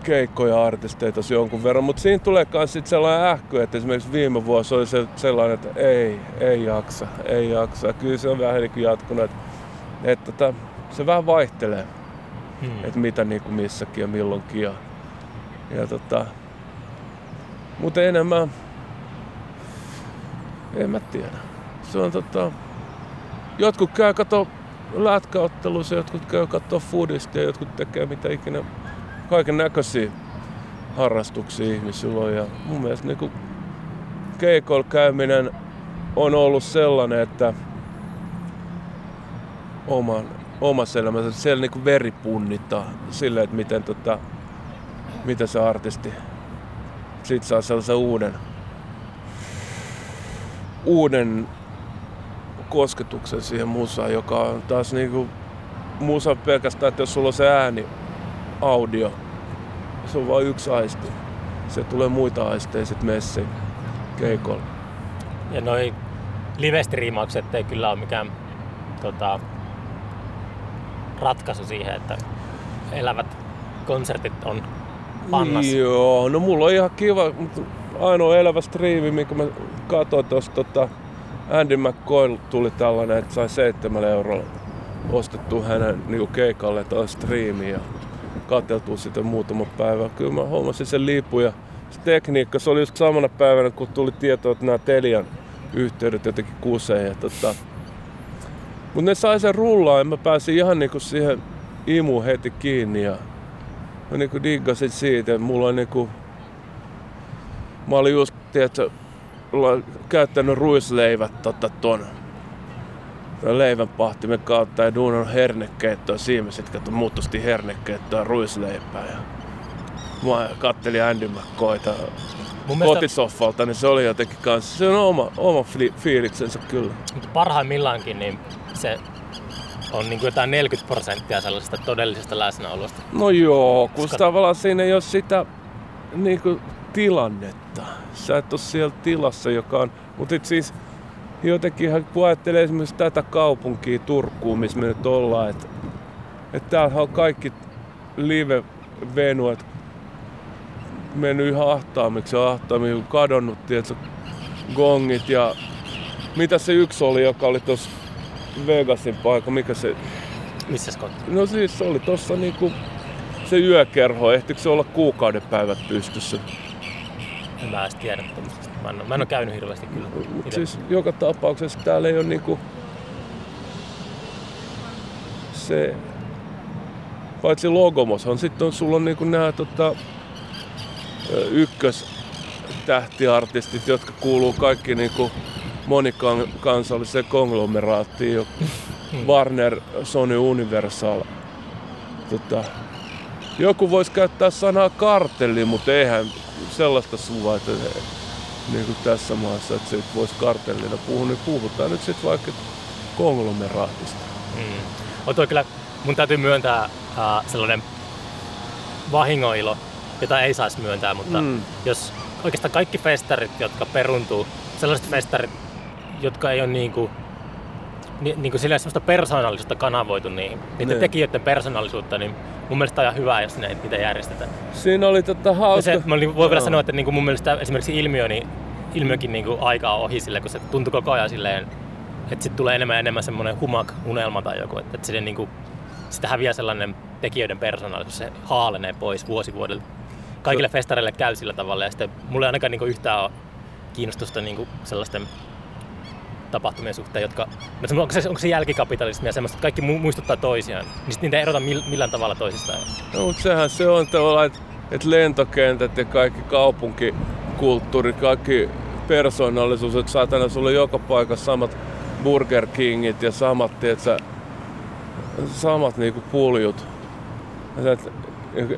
Keikkoja artisteja tosi jonkun verran, mutta siinä tulee myös sit sellainen ähky, että esimerkiksi viime vuosi oli se sellainen, että ei, ei jaksa, ei jaksa. Ja kyllä se on vähän niin kuin jatkunut, että, että tota, se vähän vaihtelee,
Hmm.
että mitä niin kuin missäkin ja milloinkin. Ja, ja tota, mutta enemmän, en mä tiedä. Se on tota, jotkut käy kato lätkäotteluissa, jotkut käy katsoa foodista ja jotkut tekee mitä ikinä kaiken näköisiä harrastuksia ihmisillä on. Ja mun mielestä niin keikoilla käyminen on ollut sellainen, että oman, omassa elämässä siellä niin veri punnitaan silleen, että miten, tota, miten se artisti sit saa sellaisen uuden, uuden kosketuksen siihen musaan, joka on taas niinku musa pelkästään, että jos sulla on se ääni, audio, se on vain yksi aisti. Se tulee muita aisteja sit messiin keikolla.
Ja noi live-striimaukset ei kyllä ole mikään tota, ratkaisu siihen, että elävät konsertit on pannas.
Joo, no mulla on ihan kiva, mutta ainoa elävä striimi, minkä mä katsoin tuossa tota, Andy McCoy tuli tällainen, että sai 7 eurolla ostettu hänen niinku keikalle tuo striimi ja katseltu sitä muutama päivä. Kyllä mä hommasin sen lipun ja se tekniikka, se oli just samana päivänä, kun tuli tieto, että nämä Telian yhteydet jotenkin kuseen. Ja tota, mutta ne sai sen rullaan ja mä pääsin ihan niinku siihen imu heti kiinni ja mä niinku diggasin siitä, että mulla on niinku... Mä olin just, tiedätkö, käyttänyt ruisleivät tota ton leivänpahtimen kautta ja duunannut hernekeittoa siinä, kato muuttusti hernekeittoa ruisleipää ja mä kattelin Andy McCoyta
Mun mielestä
kotisoffalta, niin se oli jotenkin kanssa, se on oma, oma fi- fiiliksensä kyllä.
mutta parhaimmillaankin niin se on niin kuin jotain 40 prosenttia sellaisesta todellisesta läsnäolosta.
No joo, kun
Koska-
tavallaan siinä ei ole sitä niinku, tilannetta. Sä et ole siellä tilassa, joka on... Mutta siis jotenkin kun ajattelee esimerkiksi tätä kaupunkia Turkuun, missä me nyt ollaan, että et täällähän on kaikki live-venuet mennyt ihan ahtaammiksi ja ahtaammin kadonnut, tiedätkö, gongit ja mitä se yksi oli, joka oli tuossa Vegasin paikka, mikä se
Missä Scott?
No siis se oli tossa niinku se yökerho, ehtikö se olla kuukauden päivät pystyssä?
En mä edes tiedä tommosesta. Mä en, mä en ole käynyt hirveästi kyllä.
Siis joka tapauksessa täällä ei ole niinku se paitsi Logomoshan sitten on sulla on niinku nää tota ykkös tähtiartistit, jotka kuuluu kaikki niinku monikansalliseen konglomeraattiin. jo- <laughs> Warner, Sony, Universal. Tota, joku voisi käyttää sanaa kartelli, mutta eihän sellaista suvaita niin kuin tässä maassa, että siitä voisi kartellina puhua, niin puhutaan nyt sitten vaikka konglomeraatista.
Mm. On toi kyllä, mun täytyy myöntää uh, sellainen vahingoilo, jota ei saisi myöntää, mutta
Mm.
jos oikeastaan kaikki festarit, jotka peruntuu, sellaiset festarit, jotka ei ole niinku, ni, niinku sillä sellaista persoonallisuutta kanavoitu niihin, niiden
Niin.
tekijöiden persoonallisuutta, niin mun mielestä on ihan hyvä, jos ne, niitä järjestetään.
Siinä oli
Ja
hauska...
se, mä olin- voi vielä sanoa, että niinku mun mielestä esimerkiksi ilmiö, niin ilmiökin niinku aika on ohi sille, kun se tuntuu koko ajan silleen, että sitten tulee enemmän ja enemmän semmoinen humak-unelma tai joku, että, että sille niinku, sitä häviää sellainen tekijöiden persoonallisuus, se haalenee pois vuosi vuodelta. Kaikille festareille käy sillä tavalla ja sitten mulla ei ainakaan niinku yhtään ole kiinnostusta niinku sellaisten tapahtumien suhteen, jotka, onko se, onko se jälkikapitalismia semmoista, että kaikki mu- muistuttaa toisiaan, niin niitä ei erota mill- millään tavalla toisistaan.
No, mutta sehän se on tavallaan, että, että lentokentät ja kaikki kaupunkikulttuuri, kaikki persoonallisuus, että saatana sulla on joka paikassa samat Burger Kingit ja samat, tietsä, samat niinku puljut.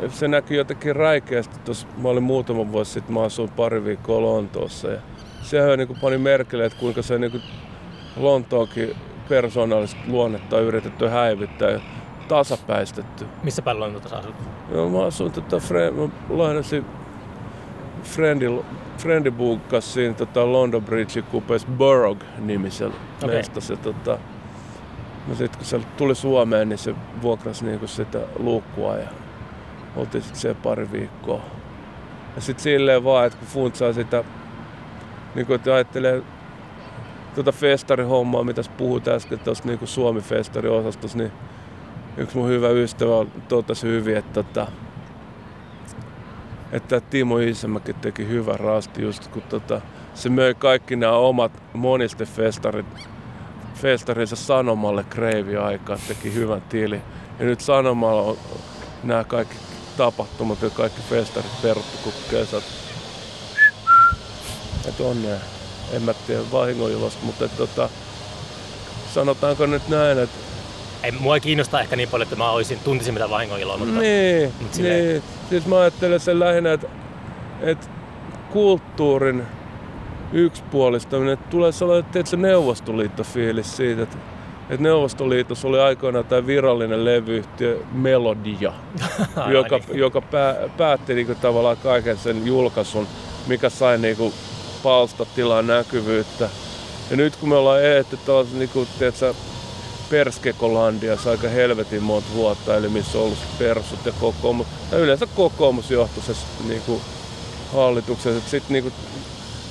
Se, näkyy jotenkin räikeästi tuossa, mä olin muutama vuosi sitten, mä asuin pari viikkoa Lontoossa ja sehän niinku pani merkille, että kuinka se niinku Lontoonkin persoonallista luonnetta on yritetty häivyttää ja tasapäistetty.
Missä päin Lontoossa asut?
Joo, mä asuin tota, Fre- mä lainasin Friendi, Friendi buukkas siinä tota London Bridge kupeessa Borough-nimisellä
Okei.
okay. mestassa. Ja, tota, no sit kun se tuli Suomeen, niin se vuokrasi niinku sitä luukkua ja oltiin sit siellä pari viikkoa. Ja sit silleen vaan, että kun funtsaa sitä, niin kun ajattelee tuota festarihommaa, mitä sä puhuit äsken tuosta niin Suomi-festariosastossa, niin yksi mun hyvä ystävä totesi hyvin, että, tota, että Timo Isämäki teki hyvän rasti just kun tota, se möi kaikki nämä omat monistefestarit festarinsa Sanomalle kreivi aikaa, teki hyvän tili. Ja nyt Sanomalla on nämä kaikki tapahtumat ja kaikki festarit peruttu koko kesät. Et onnea. En mä tiedä vahingoilosta, mutta et, tota, sanotaanko nyt näin, että
Ei, mua ei kiinnosta ehkä niin paljon, että mä olisin, tuntisin mitä vahingoiloa, mutta
Niin,
mut silleen-
niin. Siis mä ajattelen sen lähinnä, että, että kulttuurin yksipuolistaminen, että tulee sellainen, tiedätkö, neuvostoliittofiilis siitä, että, että Neuvostoliitossa oli aikoinaan tämä virallinen levyyhtiö Melodia, <laughs> joka,
niin.
joka pää, päätti niinku tavallaan kaiken sen julkaisun, mikä sai niinku palstatilaa näkyvyyttä. Ja nyt kun me ollaan eletty tällaisen tiedätkö, Perskekolandiassa aika helvetin monta vuotta, eli missä on ollut persut ja kokoomus, tai yleensä kokoomusjohtoisessa niinku, hallituksessa. että Sit, niinku,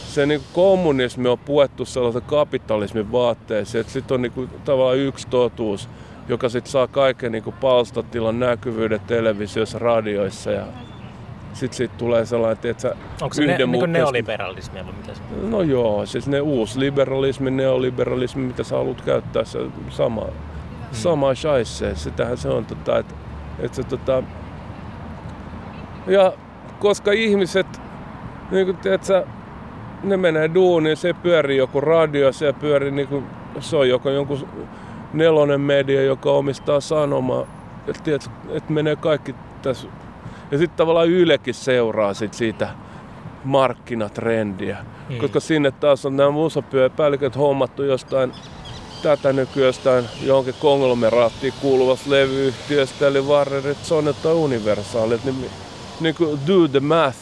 se niinku, kommunismi on puettu sellaisen kapitalismin vaatteisiin, että sitten on niinku, tavallaan yksi totuus, joka sitten saa kaiken niinku, palstatilan näkyvyyden televisiossa, radioissa ja sitten siitä tulee sellainen, että
Onko se ne, niin
yhdenmukaista-
neoliberalismia vai mitä se on?
No joo, siis ne uusliberalismi, neoliberalismi, mitä sä haluat käyttää, se sama,
Hmm.
sama shaisse. Sitähän se on, tota, että et se tota... Ja koska ihmiset, niin kuin tiedät sä, ne menee duuniin, se pyörii joku radio, se pyörii niin kuin, se on joko jonkun nelonen media, joka omistaa sanomaa. Että että menee kaikki tässä. Ja sitten tavallaan Ylekin seuraa sit siitä markkinatrendiä.
Mm.
Koska sinne taas on nämä musapäälliköt hommattu jostain tätä nykyään jostain johonkin konglomeraattiin kuuluvasta levyyhtiöstä, eli Warnerit, Sony tai Universalit, niin, niin kuin do the math.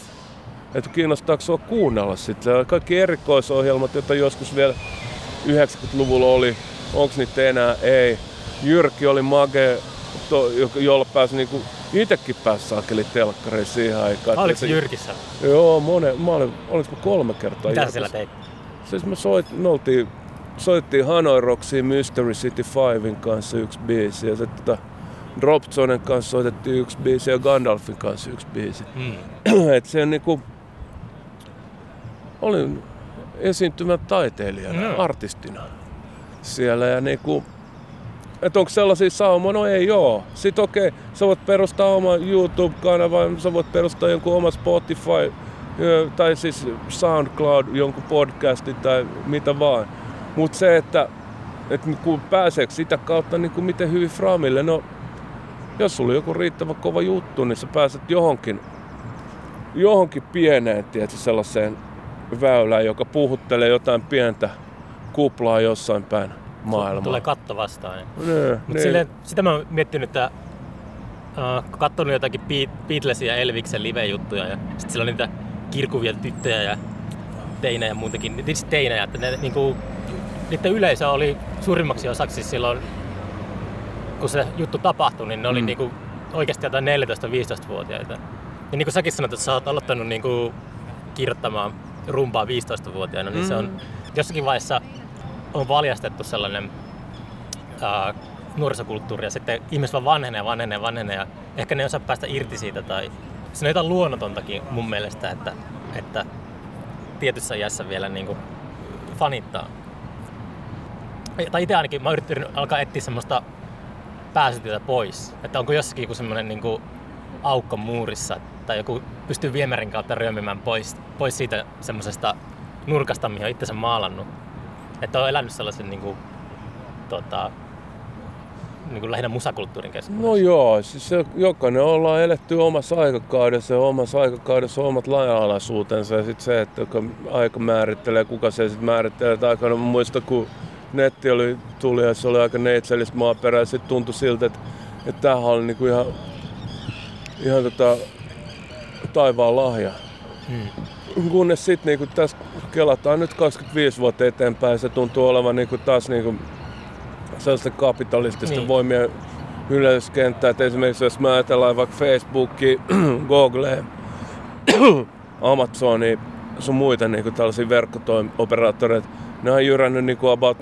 Että kiinnostaako sua kuunnella sitten. Kaikki erikoisohjelmat, joita joskus vielä 90-luvulla oli, onko niitä enää? Ei. Jyrki oli mage, to, jo- jolla pääsi niinku, itekin pääsi saakeli telkkariin siihen aikaan.
Oliko se Jyrkissä?
Joo, monen, mä olin, oliko mä kolme kertaa
Mitä siellä teit?
Siis me, soit, me oltiin, soittiin Hanoi Rocksiin Mystery City Fivein kanssa yksi biisi ja sitten tota, Drop Zonen kanssa soitettiin yksi biisi ja Gandalfin kanssa yksi biisi.
Mm. <clears throat>
Et se on niinku, olin esiintymän taiteilijana,
No.
artistina siellä ja niinku, että onko sellaisia saumoja? No ei oo. Sitten okei, sä voit perustaa oman YouTube-kanavan, sä voit perustaa jonkun oman Spotify tai siis SoundCloud, jonkun podcastin tai mitä vaan. Mutta se, että, että kun pääseekö sitä kautta niin kuin miten hyvin Framille, no jos sulla on joku riittävän kova juttu, niin sä pääset johonkin, johonkin pieneen, tietysti sellaiseen väylään, joka puhuttelee jotain pientä kuplaa jossain päin maailmaa.
Tulee katto vastaan.
Ne,
Mut
ne.
silleen, sitä mä oon miettinyt, että kun katsonut jotakin Beat- Beatlesin ja Elviksen live-juttuja ja sitten siellä on niitä kirkuvia tyttöjä ja teinejä ja muutenkin, tietysti teinejä, että ne, niinku, niiden yleisö oli suurimmaksi osaksi siis silloin, kun se juttu tapahtui, niin ne oli
Mm.
niinku oikeasti jotain 14-15-vuotiaita. Ja niin kuin säkin sanoit, että sä oot aloittanut niinku kirjoittamaan rumpaa 15-vuotiaana, niin se on
Mm.
jossakin vaiheessa on valjastettu sellainen ää, nuorisokulttuuri ja sitten ihmiset vaan vanhenee vanhenee vanhenee ja ehkä ne ei osaa päästä irti siitä tai se on jotain luonnotontakin mun mielestä, että, että tietyssä iässä vielä niin kuin fanittaa. Tai itse ainakin mä yrittänyt alkaa etsiä semmoista pääsytietä pois. Että onko jossakin joku semmoinen niin kuin aukko muurissa tai joku pystyy viemärin kautta ryömimään pois, pois siitä semmoisesta nurkasta, mihin on itsensä maalannut. Että on elänyt sellaisen niin kuin, tota, niin kuin lähinnä musakulttuurin keskuudessa.
No joo, siis se, jokainen ollaan eletty omassa aikakaudessa ja omassa aikakaudessa omat lainalaisuutensa ja sitten se, että joka aika määrittelee, kuka se sitten määrittelee. Et aikana mä muistan, kun netti oli, tuli ja se oli aika neitsellistä maaperää ja sitten tuntui siltä, että, että tämähän oli niinku ihan, ihan tota, taivaan lahja.
Hmm.
Kunnes sitten niinku tässä kelataan nyt 25 vuotta eteenpäin, se tuntuu olevan niinku taas niinku sellaista kapitalististen
Niin.
niin. voimien yleiskenttää. Et esimerkiksi jos mä ajatellaan vaikka Facebookia, <clears throat> Googlea, <clears throat> Amazonia, sun muita niinku tällaisia verkkooperaattoreita, ne on jyrännyt niinku about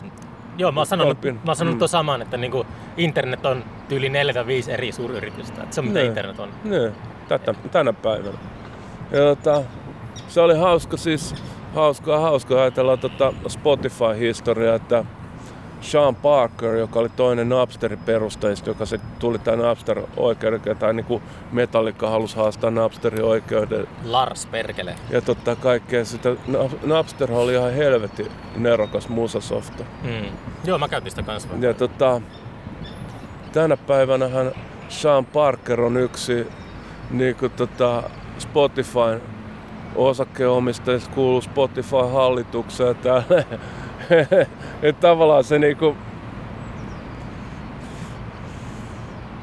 Joo, mä oon sanonut,
Kolpin.
mä oon sanonut
Mm.
saman, että niinku internet on tyyli 4-5 eri suuryritystä. Että se on mitä
Ne.
internet on.
Ne, tätä, tänä päivänä. Ja tota, se oli hauska siis, hauskaa, hauskaa ajatella tota Spotify-historiaa, että Sean Parker, joka oli toinen Napsterin perustajista, joka se tuli tämän Napster oikeuden, tai niin kuin Metallica halusi haastaa Napsterin oikeuden.
Lars Perkele.
Ja totta kaikkea sitä, Nap- Napster oli ihan helvetin nerokas musasofta.
Mm. Joo, mä käytin sitä kanssa.
Ja tota, tänä päivänähän Sean Parker on yksi niin kuin tota, Spotifyn osakkeenomistajista kuuluu Spotify-hallitukseen täällä. <laughs> Et tavallaan se niinku...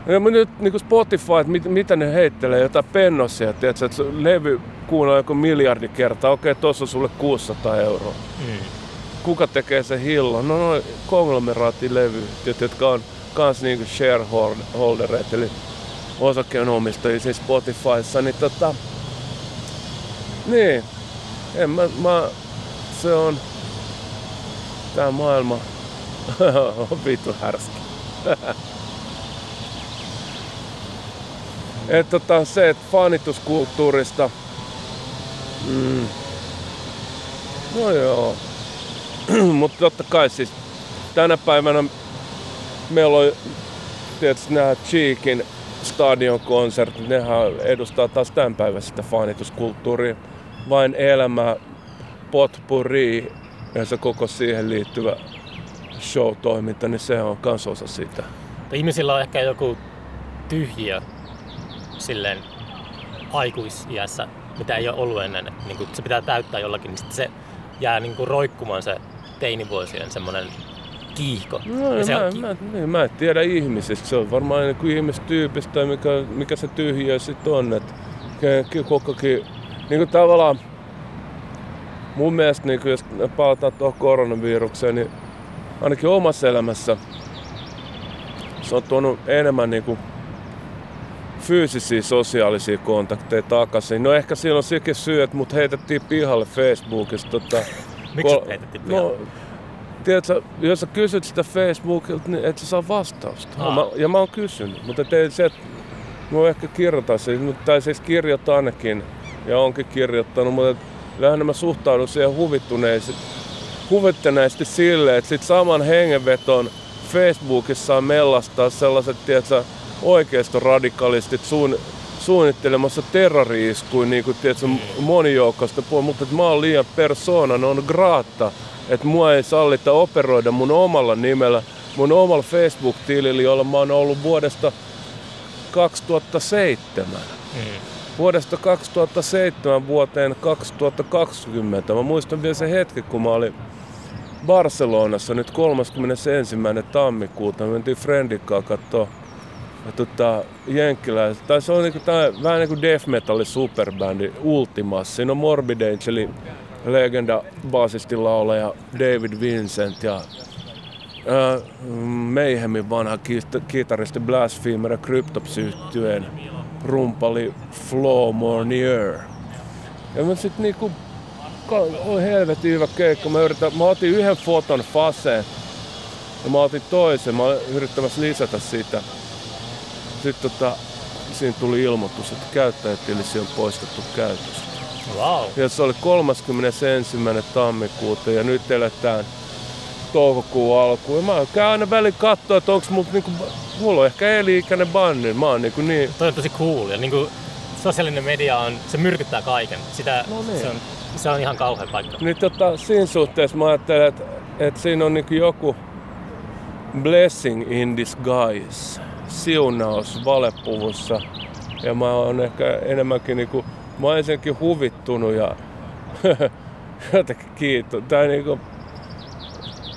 Ja mä nyt niinku Spotify, että mit, mitä ne heittelee, jotain pennosia, tiedätkö, että se levy kuunnella joku miljardi kertaa, okei, tossa on sulle 600 euroa
Mm.
kuka tekee sen hillon? No noin konglomeraattilevyyhtiöt, jotka on kans niinku shareholdereita, eli osakkeenomistajia siis Spotifyssa, niin tota... Niin. En mä, mä se on... Tää maailma <laughs> on vittu härski. <laughs> Et tota se, että fanituskulttuurista... Mm. No joo. <clears throat> Mutta totta kai siis tänä päivänä meillä on tietysti nämä Cheekin stadion konsertit, nehän edustaa taas tämän päivän sitä fanituskulttuuria. Vain elämä, potpurri ja se koko siihen liittyvä show-toiminta, niin se on kans osa sitä.
Ihmisillä on ehkä joku tyhjiö silleen aikuisiässä, mitä ei ole ollut ennen. Niin se pitää täyttää jollakin, niin sitten se jää niin kuin roikkumaan se teinivuosien semmoinen kiihko.
No,
Ja se
mä,
on ki-
mä, niin, mä en tiedä ihmisistä. Se on varmaan niin kuin ihmistyypistä mikä, mikä se tyhjiö sitten on. Että kokokin, niin kuin tavallaan mun mielestä, niin kuin jos palataan tuohon koronavirukseen, niin ainakin omassa elämässä se on tuonut enemmän niin kuin fyysisiä sosiaalisia kontakteja takaisin. No ehkä siinä on sekin syy, että mut heitettiin pihalle Facebookista. Tota, <laughs>
Miksi
kol-
heitettiin pihalle?
No, tiedätkö, jos sä kysyt sitä Facebookilta, niin et sä saa vastausta.
Aa.
Mä, ja mä oon kysynyt, mutta ei se, että mä ehkä kirjoittaa se, mutta- tai siis kirjoittaa ainakin, ja onkin kirjoittanut, mutta lähinnä mä suhtaudun siihen huvittuneesti, huvittuneesti silleen, että sit saman hengenveton Facebookissa on mellastaa sellaiset, tiedätkö, oikeistoradikalistit sun, suunnittelemassa terrori-iskuja, niin kuin tiedätkö, monijoukkoista puolella, mutta että mä oon liian persona non grata, että mua ei sallita operoida mun omalla nimellä, mun omalla Facebook-tilillä, jolla mä oon ollut vuodesta 2007.
Mm.
Vuodesta 2007 vuoteen 2020. Mä muistan vielä se hetki, kun mä olin Barcelonassa nyt 31. tammikuuta. Me mentiin Friendin kanssa katsoa tota, jenkkiläiset. Tai se on niinku, tää, vähän niin kuin death metal superbändi Ultimas. Siinä on Morbid Angelin legenda basisti laulaja David Vincent ja äh, Mayhemin vanha kitaristi Blasphemer ja Cryptops yhtyeen rumpali Flo Mornier. Ja mä sit niinku oli helvetin hyvä keikka. Mä, yritän, mä otin yhden foton faseen ja mä otin toisen. Mä olin yrittämässä lisätä sitä. Sitten tota, siinä tuli ilmoitus, että käyttäjätilisi on poistettu käytöstä.
Wow.
Ja se oli 31. tammikuuta ja nyt eletään toukokuun alkuun. Mä käyn aina välin katsoa, että onko mulla, niinku, mulla on ehkä eli-ikäinen banni. Mä oon niinku niin...
Toi on tosi cool. Ja niinku, sosiaalinen media on, se myrkyttää kaiken. Sitä,
No niin.
se, on, se on ihan kauhean paikka.
Niin tota, siinä suhteessa mä ajattelen, että, että siinä on niinku joku blessing in disguise. Siunaus valepuvussa. Ja mä oon ehkä enemmänkin niinku, mä oon ensinnäkin huvittunut ja <laughs> jotenkin kiitos. Tai niinku,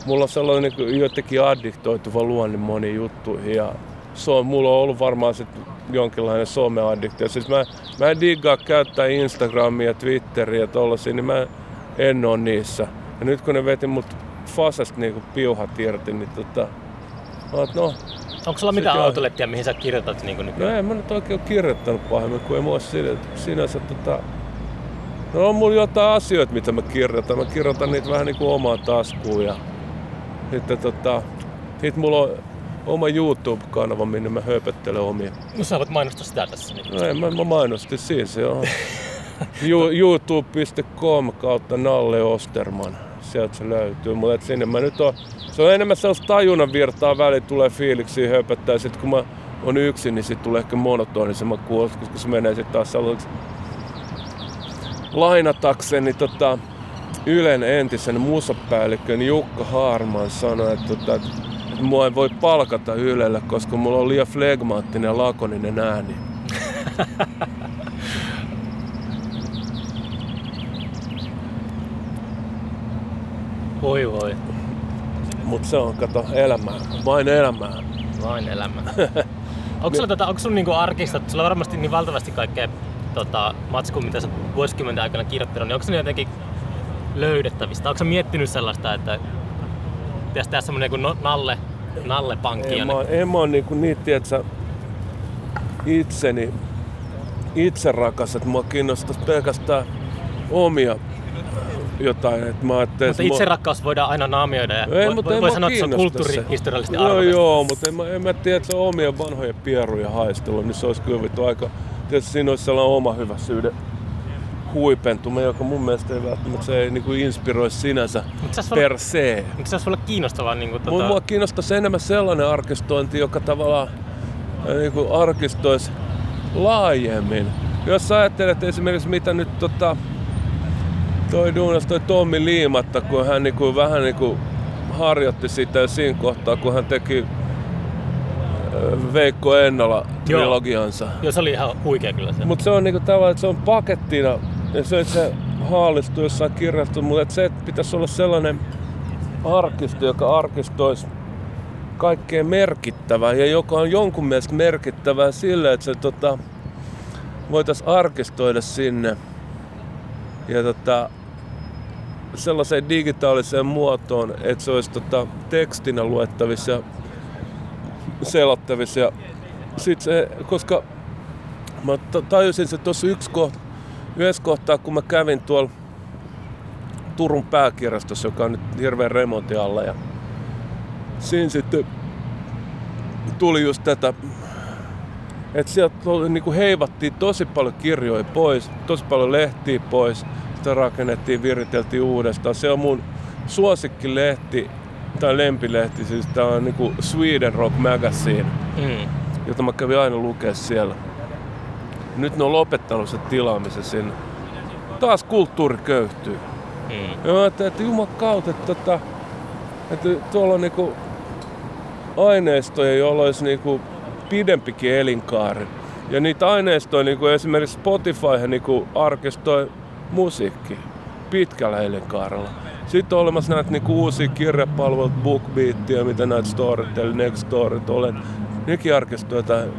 mulla on sellainen niinku jotenkin addiktoituva luonne moniin juttuihin ja se on, mulla on ollut varmaan sit jonkinlainen someaddiktio. Siis mä, mä en diggaa käyttää Instagramia ja Twitteriä ja tollasia, niin mä en oo niissä. Ja nyt kun ne veti mut Fasesta niinku piuhat irti, niin tota... Mä oot, no,
Onko sulla mitään autolettia, mihin sä kirjoitat niin
no
nykyään?
en mä nyt oikein ole kirjoittanut pahemmin, kun ei mua sinä- sinänsä tota... No on mulla jotain asioita, mitä mä kirjoitan. Mä kirjoitan niitä vähän niinku omaan taskuun ja sitten tota... Sitten mulla on oma YouTube-kanava, minne mä höpöttelen omia.
No sä voit mainostaa sitä tässä. Niin.
No en mä, mä mainostin siinä se on. Youtube.com kautta Nalle Osterman. Sieltä se löytyy. Mutta et sinne mä nyt on, se on enemmän sellaista tajunnan virtaa väliin tulee fiiliksi höpöttää. Sitten kun mä on yksin, niin sit tulee ehkä monotonisemman kuulosta, koska se menee sitten taas sellaiseksi lainatakseni tota, Ylen entisen musapäällikön Jukka Haarman sanoi, että, tota, että mua ei voi palkata Ylelle, koska mulla on liian flegmaattinen ja lakoninen ääni. <laughs>
Voi voi,
Mutta se on, kato, elämää. Vain elämää.
vain elämä. <laughs> onko sulla, tota, onko sulla niinku arkista, sulla on varmasti niin valtavasti kaikkea tota, matskua, mitä sä vuosikymmenten aikana kirjoittanut, niin onko se jotenkin löydettävistä? Onko miettinyt sellaista, että pitäisi tehdä semmonen kuin no, nalle, nalle pankki
En mä, en mä oon niinku niitä, tietsä, itseni, itse rakas, että mua kiinnostaisi pelkästään omia jotain. Että mä
Mutta itse
mä-
rakkaus voidaan aina naamioida ja
Ei,
voi,
mutta
voi, sanoa, että se on
kiinnosta se.
kulttuurihistoriallisesti
Joo, joo, mutta en mä, en mä tiedä, että se on omia vanhoja pieruja haistella, niin se olisi kyllä vittu aika... Tietysti siinä olisi sellainen oma hyvä syyden huipentuma, joka mun mielestä ei välttämättä se ei niinku inspiroi sinänsä per se.
Mutta se olisi olla kiinnostavaa niin kuin, tota,
mua kiinnostaisi enemmän sellainen arkistointi, joka tavallaan niin kuin arkistoisi laajemmin. Jos sä ajattelet esimerkiksi mitä nyt tota, toi duunas toi Tommi Liimatta, kun hän niin kuin, vähän niin kuin harjoitti sitä siinä kohtaa, kun hän teki Veikko Ennola trilogiansa.
Joo, se oli ihan huikea kyllä se.
Mutta se on niinku tavallaan, että se on pakettina ja se, että se haalistuu jossain kirjastossa, mutta että se, että pitäisi olla sellainen arkisto, joka arkistoisi kaikkea merkittävää ja joka on jonkun mielestä merkittävää sillä, että se tota, voitaisiin arkistoida sinne ja tota, sellaiseen digitaaliseen muotoon, että se olisi tota, tekstinä luettavissa ja selattavissa. Ja sit se, koska mä tajusin se tuossa yksi kohta, yhdessä kohtaa, kun mä kävin tuolla Turun pääkirjastossa, joka on nyt hirveän remontin alla. Ja siinä sitten tuli just tätä, että sieltä oli, niin kuin heivattiin tosi paljon kirjoja pois, tosi paljon lehtiä pois, sitä rakennettiin, viriteltiin uudestaan. Se on mun suosikkilehti, tai lempilehti, siis tää on niin kuin Sweden Rock Magazine
Mm.
jota mä kävin aina lukea siellä. Nyt ne on lopettanut sen tilaamisen sinne. Taas kulttuuri köyhtyy.
Mm.
Ajattelin, että juman kautta, että, tota, että tuolla on niinku aineistoja, joilla olisi niinku pidempikin elinkaari. Ja niitä aineistoja, niinku esimerkiksi Spotify niinku arkistoi musiikki pitkällä elinkaarella. Sitten on olemassa näitä niinku uusia kirjapalveluita, BookBeatia, mitä näitä Storytel, Nextorit olen. Nekin arkistoi jotain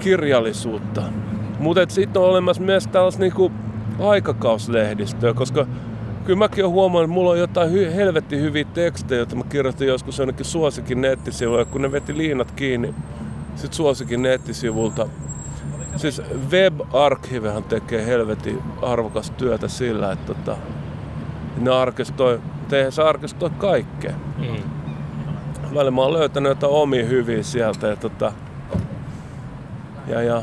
kirjallisuutta. Mutta sitten on olemassa myös tällaista niinku aikakauslehdistöä, koska kyllä mäkin olen huomannut, että mulla on jotain hy- helvetti hyviä tekstejä, joita mä kirjoitin joskus jonnekin suosikin nettisivuilla, kun ne veti liinat kiinni sit suosikin nettisivulta. Siis Web-arkivehan tekee helvetin arvokas työtä sillä, että tota, ne arkistoi, tehdään se arkistoi kaikkea.
Mm.
Välillä mä oon löytänyt jotain omia hyviä sieltä ja tota, ja, ja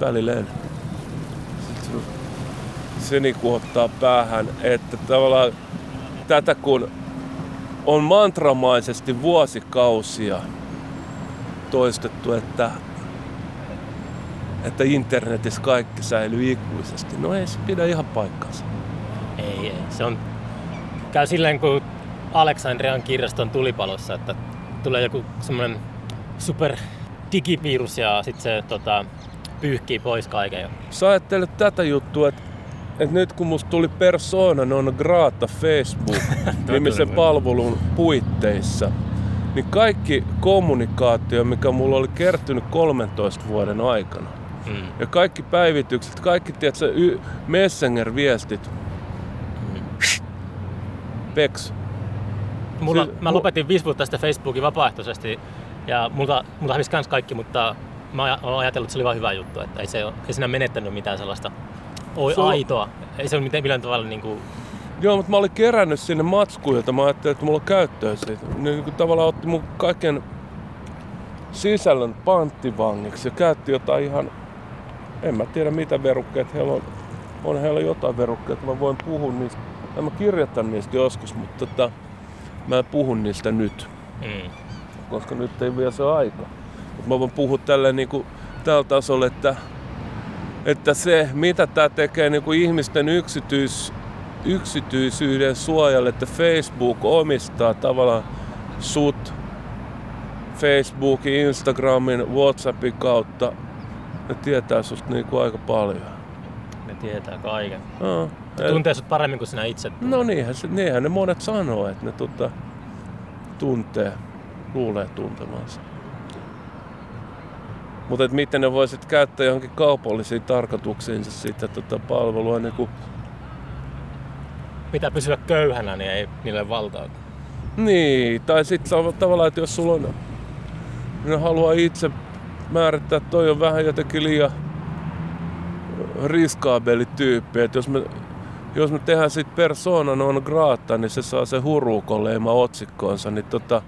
välillä en. Sitten se niinku ottaa päähän, että tavallaan tätä kun on mantramaisesti vuosikausia toistettu, että, että internetissä kaikki säilyy ikuisesti. No ei se pidä ihan paikkansa.
Ei, ei. Se on... Käy silleen kuin Aleksandrian kirjaston tulipalossa, että tulee joku semmoinen super digivirus ja sitten se tota, pyyhkii pois kaiken.
Sä ajattelet tätä juttua, että, että nyt kun musta tuli persona non grata Facebook <laughs> nimisen palvelun puitteissa, niin kaikki kommunikaatio, mikä mulla oli kertynyt 13 vuoden aikana,
Mm.
ja kaikki päivitykset, kaikki tiedätkö, y- Messenger-viestit, peks.
Mulla,
Se-
mä lopetin viisi vuotta sitten Facebookin vapaaehtoisesti ja multa, multa hävisi kans kaikki, mutta mä olen ajatellut, että se oli vaan hyvä juttu, että ei, se, ei siinä menettänyt mitään sellaista oi,
Se on-
aitoa. Ei se ole mitään, millään tavalla niin kuin,
Joo, mutta mä olin kerännyt sinne matskuja, jota mä ajattelin, että mulla on käyttöä siitä. Ne niin kuin tavallaan otti mun kaiken sisällön panttivangiksi ja käytti jotain ihan, en mä tiedä mitä verukkeet heillä on. On heillä jotain verukkeita, mä voin puhua niistä. Ja mä kirjoitan niistä joskus, mutta tota, mä en puhu niistä nyt,
mm.
koska nyt ei vielä se aika. Mut mä voin puhua tällä niinku, tällä tasolla, että, että se, mitä tämä tekee niinku ihmisten yksityis, yksityisyyden suojalle, että Facebook omistaa tavallaan sut Facebookin, Instagramin, Whatsappin kautta. Ne tietää susta niinku aika paljon.
ne tietää kaiken.
No,
Ne tuntee sut paremmin kuin sinä itse.
no niinhän, se, niinhän ne monet sanoo, että ne tota, tuntee, luulee tuntemansa. Mutta et miten ne voisit käyttää johonkin kaupallisiin tarkoituksiinsa sitä tota palvelua, niin kuin
Pitää pysyä köyhänä, niin ei niille valtaa.
Niin, tai sitten tavallaan, että jos sulla on, ne haluaa itse määrittää, että toi on vähän jotenkin liian riskaabeli tyyppi, että jos me, jos me tehdään siitä persona non grata, niin se saa se hurukon leima otsikkoonsa, niin tota,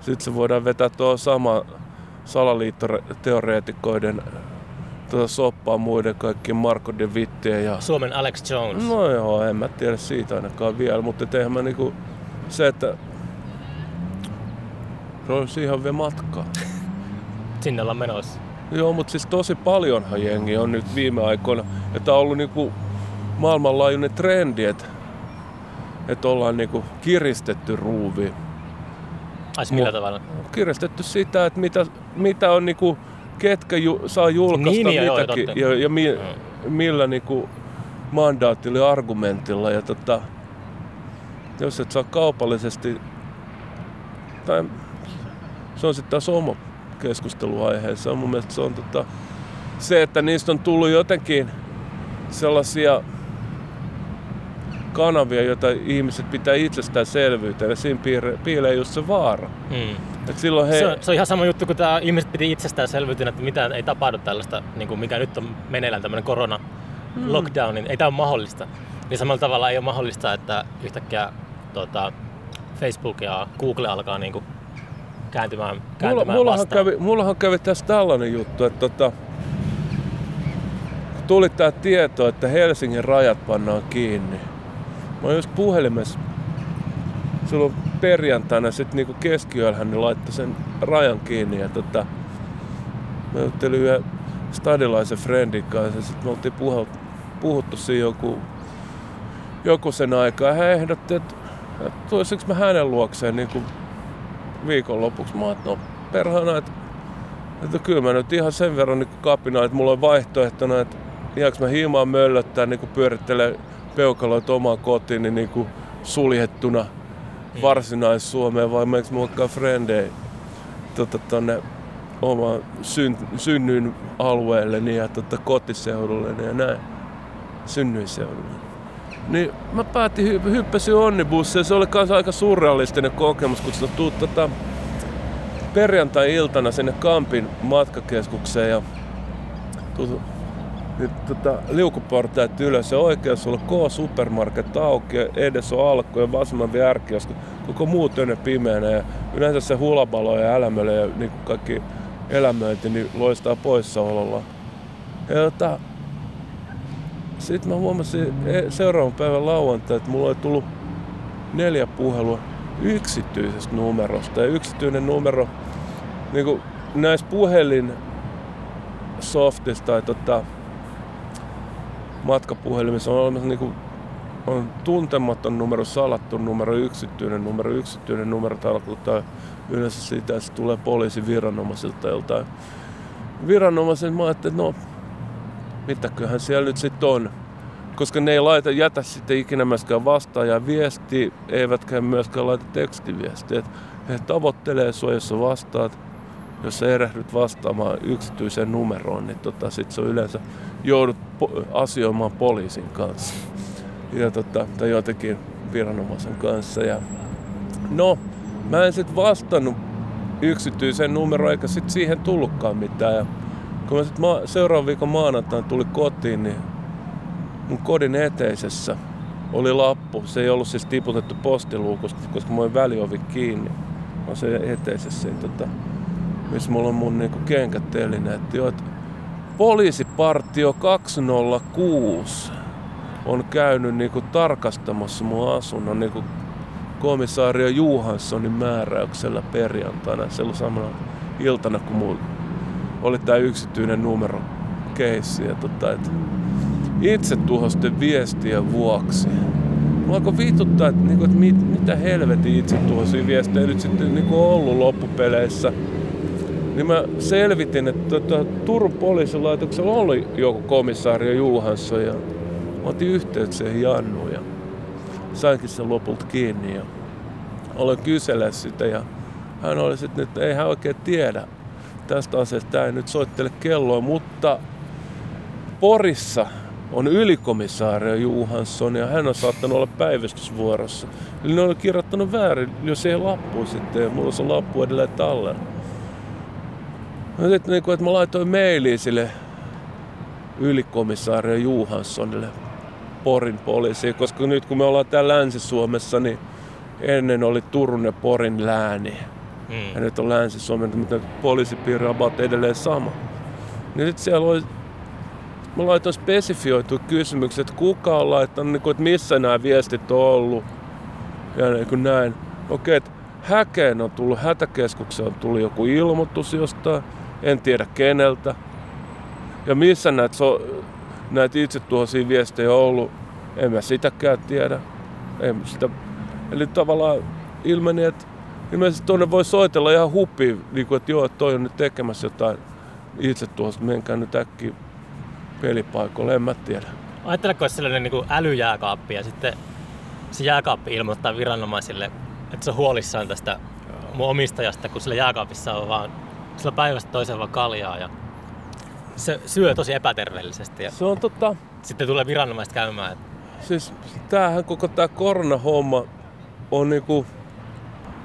sitten se voidaan vetää tuo sama salaliittoteoreetikoiden tota soppaa muiden kaikkien Marco de Wittien ja
Suomen Alex Jones.
No joo, en mä tiedä siitä ainakaan vielä, mutta eihän mä niinku se, että se olisi ihan vielä matkaa. <laughs>
Sinne ollaan menossa.
Joo, mutta siis tosi paljonhan jengi on nyt viime aikoina, ja tää on ollut niinku maailmanlaajuinen trendi, että, että ollaan niinku kiristetty ruuvi.
Ai millä tavalla?
Kiristetty sitä, että mitä, mitä on niinku, ketkä ju, saa julkaista
Niin, niin, joo,
mitäkin
totta.
ja, ja mi,
Mm.
millä niinku mandaatilla ja argumentilla. Ja tota, jos et saa kaupallisesti, tai se on sitten taas oma keskusteluaiheensa. Mun mielestä se on tota, se, että niistä on tullut jotenkin sellaisia kanavia, joita ihmiset pitää itsestäänselvyytenä. Ja siinä piire- piilee just se vaara.
Mm.
Et silloin he...
Se, on, se on ihan sama juttu, kun tämä ihmiset piti itsestäänselvyytenä, että mitään ei tapahdu tällaista, niin kuin mikä nyt on meneillään tämmöinen korona
Mm.
lockdown, niin ei tämä ole mahdollista. Niin samalla tavalla ei ole mahdollista, että yhtäkkiä tota, Facebook ja Google alkaa niin kuin kääntymään,
Mulla,
kääntymään
mullahan,
vastaan.
kävi, mullahan kävi tässä tällainen juttu, että tota, tuli tää tieto, että Helsingin rajat pannaan kiinni. Mä oon just puhelimessa silloin perjantaina sit niinku keskiyöllä ne laittoi sen rajan kiinni ja tota, mä juttelin yhden stadilaisen friendin kanssa. Sitten me oltiin puhuttu, puhuttu siinä joku, joku sen aikaa. Hän ehdotti, että, että tulisiko mä hänen luokseen niin kuin viikonlopuksi. Mä että no perhana, että, että kyllä mä nyt ihan sen verran niin kapina, että mulla on vaihtoehtona, että jääkö mä hiimaan möllöttää, niin pyörittelee peukaloita omaan kotiin, niin, niin kuin suljettuna mm. varsinais-Suomeen vai meneekö mä vaikka frendei tota, tonne oman syn, synnyin alueelle ja tota, kotiseudulle ja näin. Synnyinseudulle. Niin mä päätin, hy- hyppäsin onnibussiin ja se oli kanssa aika surrealistinen kokemus, kun sä tuut tota, perjantai-iltana sinne Kampin matkakeskukseen ja tuut, niin, tota, liukuportaat ylös ja sulla on K-supermarket auki ja edessä on alkko ja vasemman vierkioska. Koko muu tönne pimeänä ja yleensä se hulabalo ja älämölle ja niin kuin kaikki elämöinti niin loistaa poissaololla. Ja tota, sitten mä huomasin e, seuraavan päivän lauantai, että mulla oli tullut neljä puhelua yksityisestä numerosta. Ja yksityinen numero niin näissä puhelin softista tai tota, matkapuhelimissa on olemassa niin kuin, on tuntematon numero, salattu numero, yksityinen numero. Yksityinen numero tarkoittaa yleensä siitä, että se tulee poliisiviranomaisilta joltain viranomaisen. Mä ajattelin, että no, mitäköhän siellä nyt sitten on. Koska ne ei laita, jätä sitten ikinä myöskään vastaajaa viesti, eivätkä myöskään laita tekstiviestiä. He tavoittelee sua, jos sä vastaat. Jos sä erehdyt vastaamaan yksityiseen numeroon, niin tota, sit se on yleensä joudut po- asioimaan poliisin kanssa. Ja tota, tai jotenkin viranomaisen kanssa. Ja, no, mä en sitten vastannut yksityiseen numeroon, eikä sit siihen tullutkaan mitään. Ja kun mä sit ma- seuraavan viikon maanantaina tuli kotiin, niin mun kodin eteisessä oli lappu. Se ei ollut siis tiputettu postiluukusta, koska mä olin väliovi kiinni. Mä se eteisessä, niin tota, missä mulla on mun niinku kenkätelineet. Jo, että poliisipartio 206 on käynyt niinku tarkastamassa mun asunnon niinku komisaario Juhanssonin määräyksellä perjantaina. Silloin samana iltana, kun mulla oli tää yksityinen numero keissi. Ja tota, et itse tuhosten viestien vuoksi. Mä alkoi vituttaa, että, niinku, mit, mitä helvetin itse tuhoisia viestejä nyt sitten niinku ollut loppupeleissä. Niin mä selvitin, että tota, Turun poliisilaitoksella oli joku komissaario Juhansson ja mä otin yhteyttä siihen Jannuun ja sainkin sen lopulta kiinni ja aloin kysellä sitä ja hän oli sitten, että ei hän oikein tiedä tästä asiasta, tämä ei nyt soittele kelloa, mutta Porissa on ylikomissaario Juhansson ja hän on saattanut olla päivystysvuorossa. Eli ne oli kirjoittanut väärin jo siihen lappuun sitten ja mulla on se lappu edelleen tallella. No sitten niin kuin, että mä laitoin mailiin sille ylikomissaario Juhanssonille Porin poliisiin, koska nyt kun me ollaan täällä Länsi-Suomessa, niin ennen oli Turun ja Porin lääni. Mm. Ja nyt on Länsi-Suomen, mutta poliisipiiri on edelleen sama. Niin nyt siellä oli mä laitoin spesifioitu kysymykset, että kuka on laittanut, niin kuin, että missä nämä viestit on ollut. Ja niin kuin näin. Okei, että Häkeen on tullut, hätäkeskukseen on tullut joku ilmoitus jostain, en tiedä keneltä. Ja missä näitä, so, näitä itsetuhoisia viestejä on ollut, en mä sitäkään tiedä. En sitä. Eli tavallaan ilmeni, että ilmeisesti tuonne voi soitella ihan huppiin, niin kuin, että joo, toi on nyt tekemässä jotain itsetuhosta, menkää nyt äkkiä pelipaikoille, en mä tiedä.
Ajatteleko, että sellainen niin älyjääkaappi ja sitten se jääkaappi ilmoittaa viranomaisille, että se on huolissaan tästä mun omistajasta, kun sillä jääkaapissa on vaan sillä päivästä toiseen vaan kaljaa ja se syö tosi epäterveellisesti. Ja
Se on tota,
sitten tulee viranomaiset käymään. Että
siis tämähän koko tää koronahomma on niinku...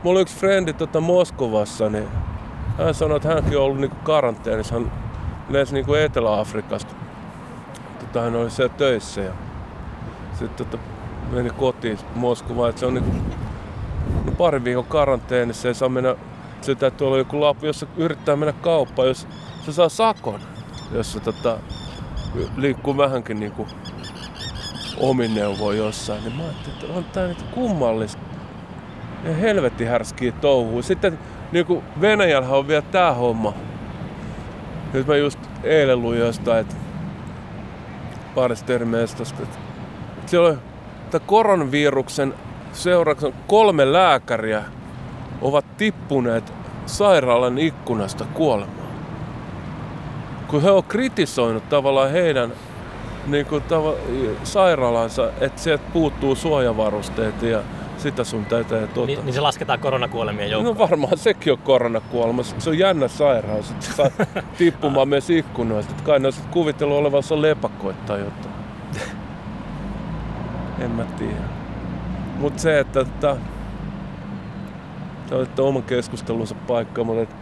Mulla oli yksi frendi tota Moskovassa, niin hän sanoi, että hänkin on ollut niinku karanteenissa. Hän lensi niinku Etelä-Afrikasta. Tota, hän oli siellä töissä ja sitten tota, meni kotiin Moskovaan. Et se on niinku no, pari viikon karanteenissa ei saa mennä, se täytyy olla joku lappu, jos se yrittää mennä kauppaan, jos se saa sakon, jos se tota, liikkuu vähänkin niinku omin neuvoin jossain, niin mä ajattelin, että on tää nyt kummallista. Ja helvetti härskiä touhuu. Sitten niin kuin Venäjällä on vielä tää homma. Nyt mä just eilen luin jostain, että parista termeestosta, että siellä on tämän koronaviruksen seurauksena kolme lääkäriä ovat tippuneet sairaalan ikkunasta kuolemaan. Kun he on kritisoinut tavallaan heidän niin kuin tava, sairaalansa, että sieltä puuttuu suojavarusteet ja sitä sun tätä ja tota.
Niin, niin se lasketaan koronakuolemien
No
joukkoon.
varmaan sekin on koronakuolema. Se on jännä sairaus, että saa <laughs> tippumaan myös ikkunoista. Kai ne on kuvitellut olevansa lepakoita tai jotain. <laughs> En mä tiedä. Mut se, että, että On oman keskustelunsa paikka, mutta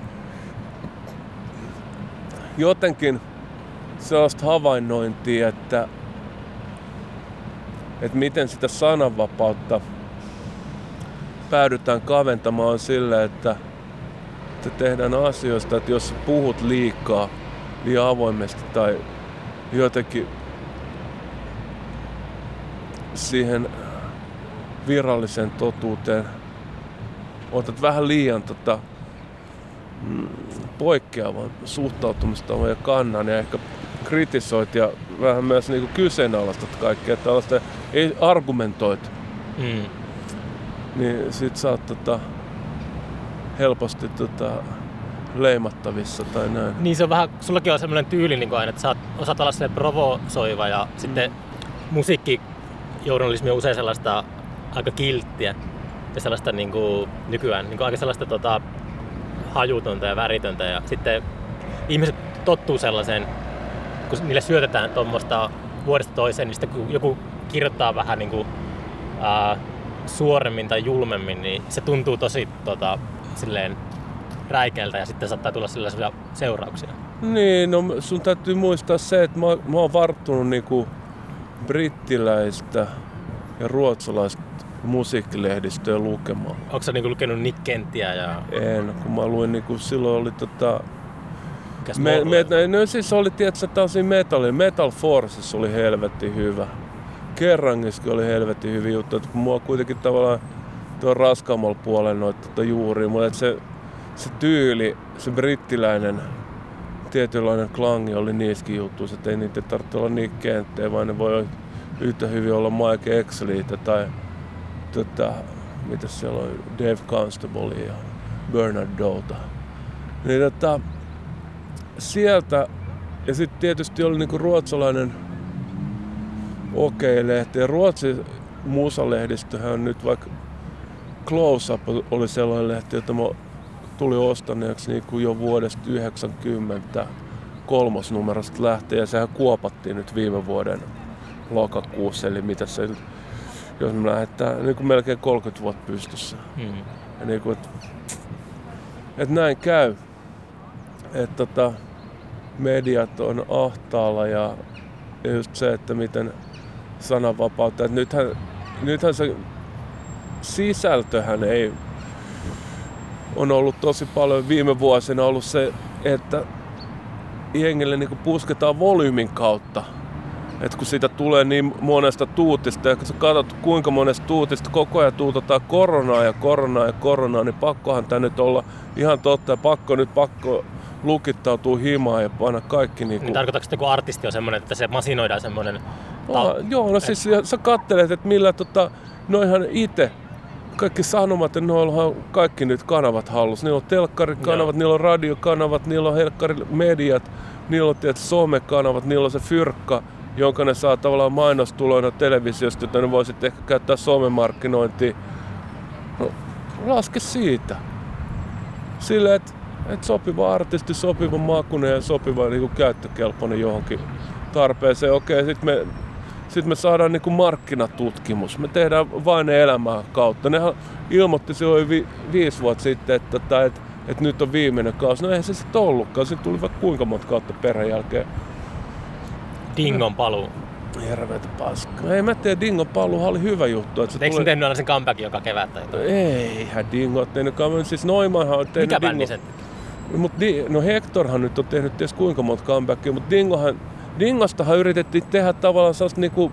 jotenkin sellaista havainnointia, että, että miten sitä sananvapautta päädytään kaventamaan sille, että, että tehdään asioista, että jos puhut liikaa, liian avoimesti tai jotenkin siihen viralliseen totuuteen otat vähän liian tota, mm, poikkeavan suhtautumistavan ja kannan ja ehkä kritisoit ja vähän myös niinku kyseenalaistat kaikkea tällaista, ei argumentoit,
Mm.
niin sit sä oot tota, helposti tota, leimattavissa tai näin.
Niin se on vähän, sullakin on semmoinen tyyli niin aina, että sä osaat olla provosoiva ja mm. sitten musiikkijournalismi on usein sellaista aika kilttiä ja sellaista niin kuin, nykyään niin kuin aika sellaista tota, hajutonta ja väritöntä ja sitten ihmiset tottuu sellaiseen, kun niille syötetään tuommoista vuodesta toiseen, niin sitten kun joku kirjoittaa vähän niin kuin, ää, suoremmin tai julmemmin, niin se tuntuu tosi tota, silleen räikeältä ja sitten saattaa tulla sellaisia seurauksia.
Niin, no sun täytyy muistaa se, että mä, mä oon varttunut niinku brittiläistä ja ruotsalaista musiikkilehdistöä lukemaan.
Onko sä niinku lukenut Nick Kenttiä ja
En, kun mä luin niinku, silloin oli tota... Me, me, no siis oli tietysti tällaisia metalli. Metal Forces oli helvetti hyvä. Kerrangiskin oli helvetti hyvä juttu, että kun mua kuitenkin tavallaan tuo raskaammalla puolella noita tota juuria, mutta se, se tyyli, se brittiläinen tietynlainen klangi oli niissäkin jutuissa, että ei niitä tarvitse olla niin kenttejä, vaan ne voi yhtä hyvin olla Mike Exleytä tai tota, mitä siellä on, Dave Constable ja Bernard Douta. Niin tota, sieltä, ja sitten tietysti oli niinku ruotsalainen Okei-lehti, ja Ruotsin musalehdistöhän on nyt vaikka Close Up oli sellainen lehti, jota mä tulin ostaneeksi niinku jo vuodesta 90 kolmosnumerosta lähtien, ja sehän kuopattiin nyt viime vuoden lokakuussa, eli mitä se jos me lähdetään niin kuin melkein 30 vuotta pystyssä.
Mm.
Ja niin kuin, et, et näin käy. Että tota, mediat on ahtaalla ja, just se, että miten sananvapautta. Et nythän, nythän se sisältöhän ei on ollut tosi paljon viime vuosina ollut se, että jengille niin pusketaan volyymin kautta. Et kun siitä tulee niin monesta tuutista ja kun sä katsot kuinka monesta tuutista koko ajan tuutetaan koronaa ja koronaa ja koronaa, niin pakkohan tää nyt olla ihan totta ja pakko nyt pakko lukittautuu himaan ja panna kaikki niinku...
Niin tarkoitatko, että kun artisti on semmoinen, että se masinoidaan semmoinen...
Ah, joo, no siis ja sä kattelet, että millä tota, noihan itse kaikki sanomat, ja noilla on kaikki nyt kanavat hallussa. Niillä on telkkarikanavat,
Joo.
niillä on radiokanavat, niillä on helkkarimediat, niillä on tietysti somekanavat, niillä on se fyrkka, jonka ne saa tavallaan mainostuloina televisiosta, jota ne voisit ehkä käyttää somemarkkinointiin. No, laske siitä. Sillä, että et sopiva artisti, sopiva makunen ja sopiva niinku, käyttökelpoinen johonkin tarpeeseen. Okei, sitten me, sit me saadaan niinku markkinatutkimus. Me tehdään vain ne elämää kautta. Nehän ilmoitti silloin vi, viisi vuotta sitten, että, että, että, että nyt on viimeinen kausi. No eihän se sitten ollutkaan. Sitten tuli vaikka kuinka monta kautta perän jälkeen.
Dingon paluu.
Hirveetä paskaa. Ei mä tiedä, Dingon paluuhan oli hyvä juttu. Että se
Eikö
tuli...
ne tehnyt aina sen comebackin joka kevät tai jotain?
Eihän Dingo tehnyt kameran. Siis Noimanhan on tehnyt
Mikä
Dingo-
sen?
Mut di, no Hectorhan nyt on tehnyt ties kuinka monta comebackia, mutta Dingohan, Dingostahan yritettiin tehdä tavallaan sellaista niinku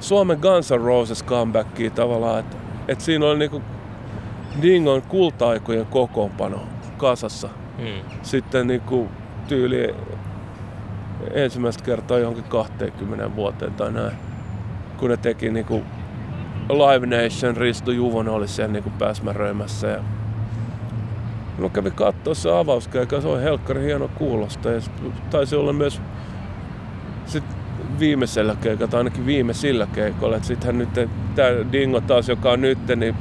Suomen Guns N' Roses comebackia tavallaan, että et siinä oli niinku Dingon kulta-aikojen kokoonpano kasassa.
Mm.
Sitten niinku tyyli ensimmäistä kertaa johonkin 20 vuoteen tai näin. Kun ne teki niinku Live Nation, Risto Juvonen oli siellä niinku pääsmäröimässä ja Mä kävin katsoa se avauskeikka, se on helkkari hieno kuulosta ja taisi olla myös sit viimeisellä keikalla, tai ainakin viimeisillä keikoilla. Sittenhän nyt tämä Dingo taas, joka on nyt, niin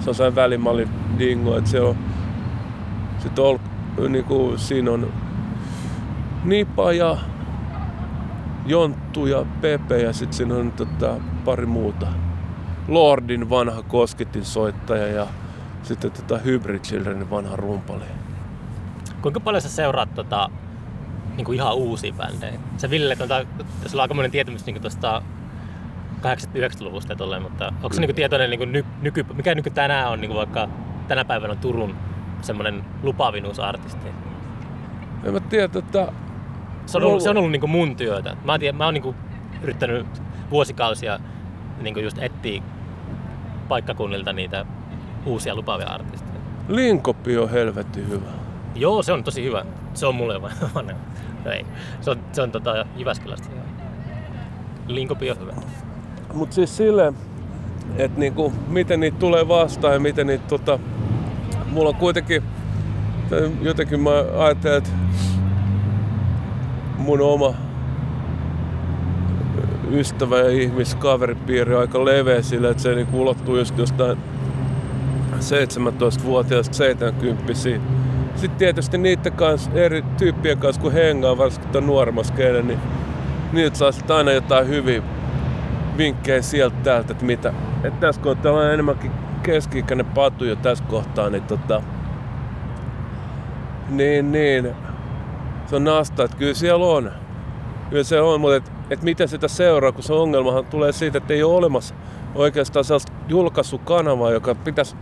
se on sellainen välimalli Dingo, että se on sit on, niinku, siinä on Nipa ja Jonttu ja Pepe ja sitten siinä on tota, pari muuta. Lordin vanha kosketin soittaja ja sitten tota Hybrid Childrenin vanha rumpali.
Kuinka paljon sä seuraat tota, niin kuin ihan uusia bändejä? Se Ville, tota, sulla on aika monen tietämys niin tuosta 80-90-luvusta tolleen, mutta onko se niin tietoinen, niin kuin ny, nyky, mikä nyky tänään on niin kuin vaikka tänä päivänä on Turun semmoinen lupaavin uusi artisti?
En mä tiedä, että...
Se on ollut, se on ollut niin kuin mun työtä. Mä, tiedä, mä oon niin kuin yrittänyt vuosikausia niin kuin just etsiä paikkakunnilta niitä uusia lupaavia artisteja.
Linkopi on helvetti hyvä.
Joo, se on tosi hyvä. Se on mulle <laughs> vaan. no ei. Se on, se on tota Jyväskylästä. Linkopi on hyvä.
Mut siis silleen, että niinku, miten niitä tulee vastaan ja miten niitä tota, mulla on kuitenkin jotenkin mä ajattelen, että mun oma ystävä ja ihmiskaveripiiri aika leveä sille, että se niinku ulottuu just jostain 17-vuotiaasta 70 Sitten tietysti niiden kanssa, eri tyyppien kanssa kun hengaa, varsinkin tämän nuoremmassa niin niiltä saa sitten aina jotain hyviä vinkkejä sieltä täältä, että mitä. Että tässä kohtaa on enemmänkin keski-ikäinen patu jo tässä kohtaa, niin tota... Niin, niin. Se on nasta, että kyllä siellä on. Kyllä se on, mutta et, et miten sitä seuraa, kun se ongelmahan tulee siitä, että ei ole olemassa oikeastaan sellaista julkaisukanavaa, joka pitäisi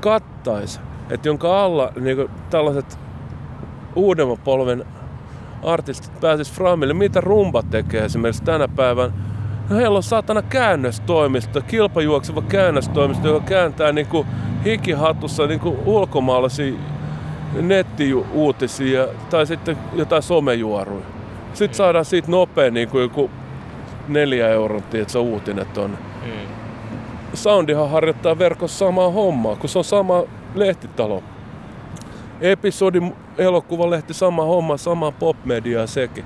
kattaisi, että jonka alla niin kuin, tällaiset uudemman polven artistit pääsis framille, mitä rumba tekee esimerkiksi tänä päivänä. No heillä on saatana käännöstoimisto, kilpajuokseva käännöstoimisto, joka kääntää niin kuin hikihatussa niin kuin ulkomaalaisia nettiuutisia tai sitten jotain somejuoruja. Sitten saadaan siitä nopea niin kuin joku neljä euron tiedätkö, uutinen tonne. Mm. Soundihan harjoittaa verkossa samaa hommaa, kun se on sama lehtitalo. Episodi, elokuvalehti, sama homma, sama popmedia sekin.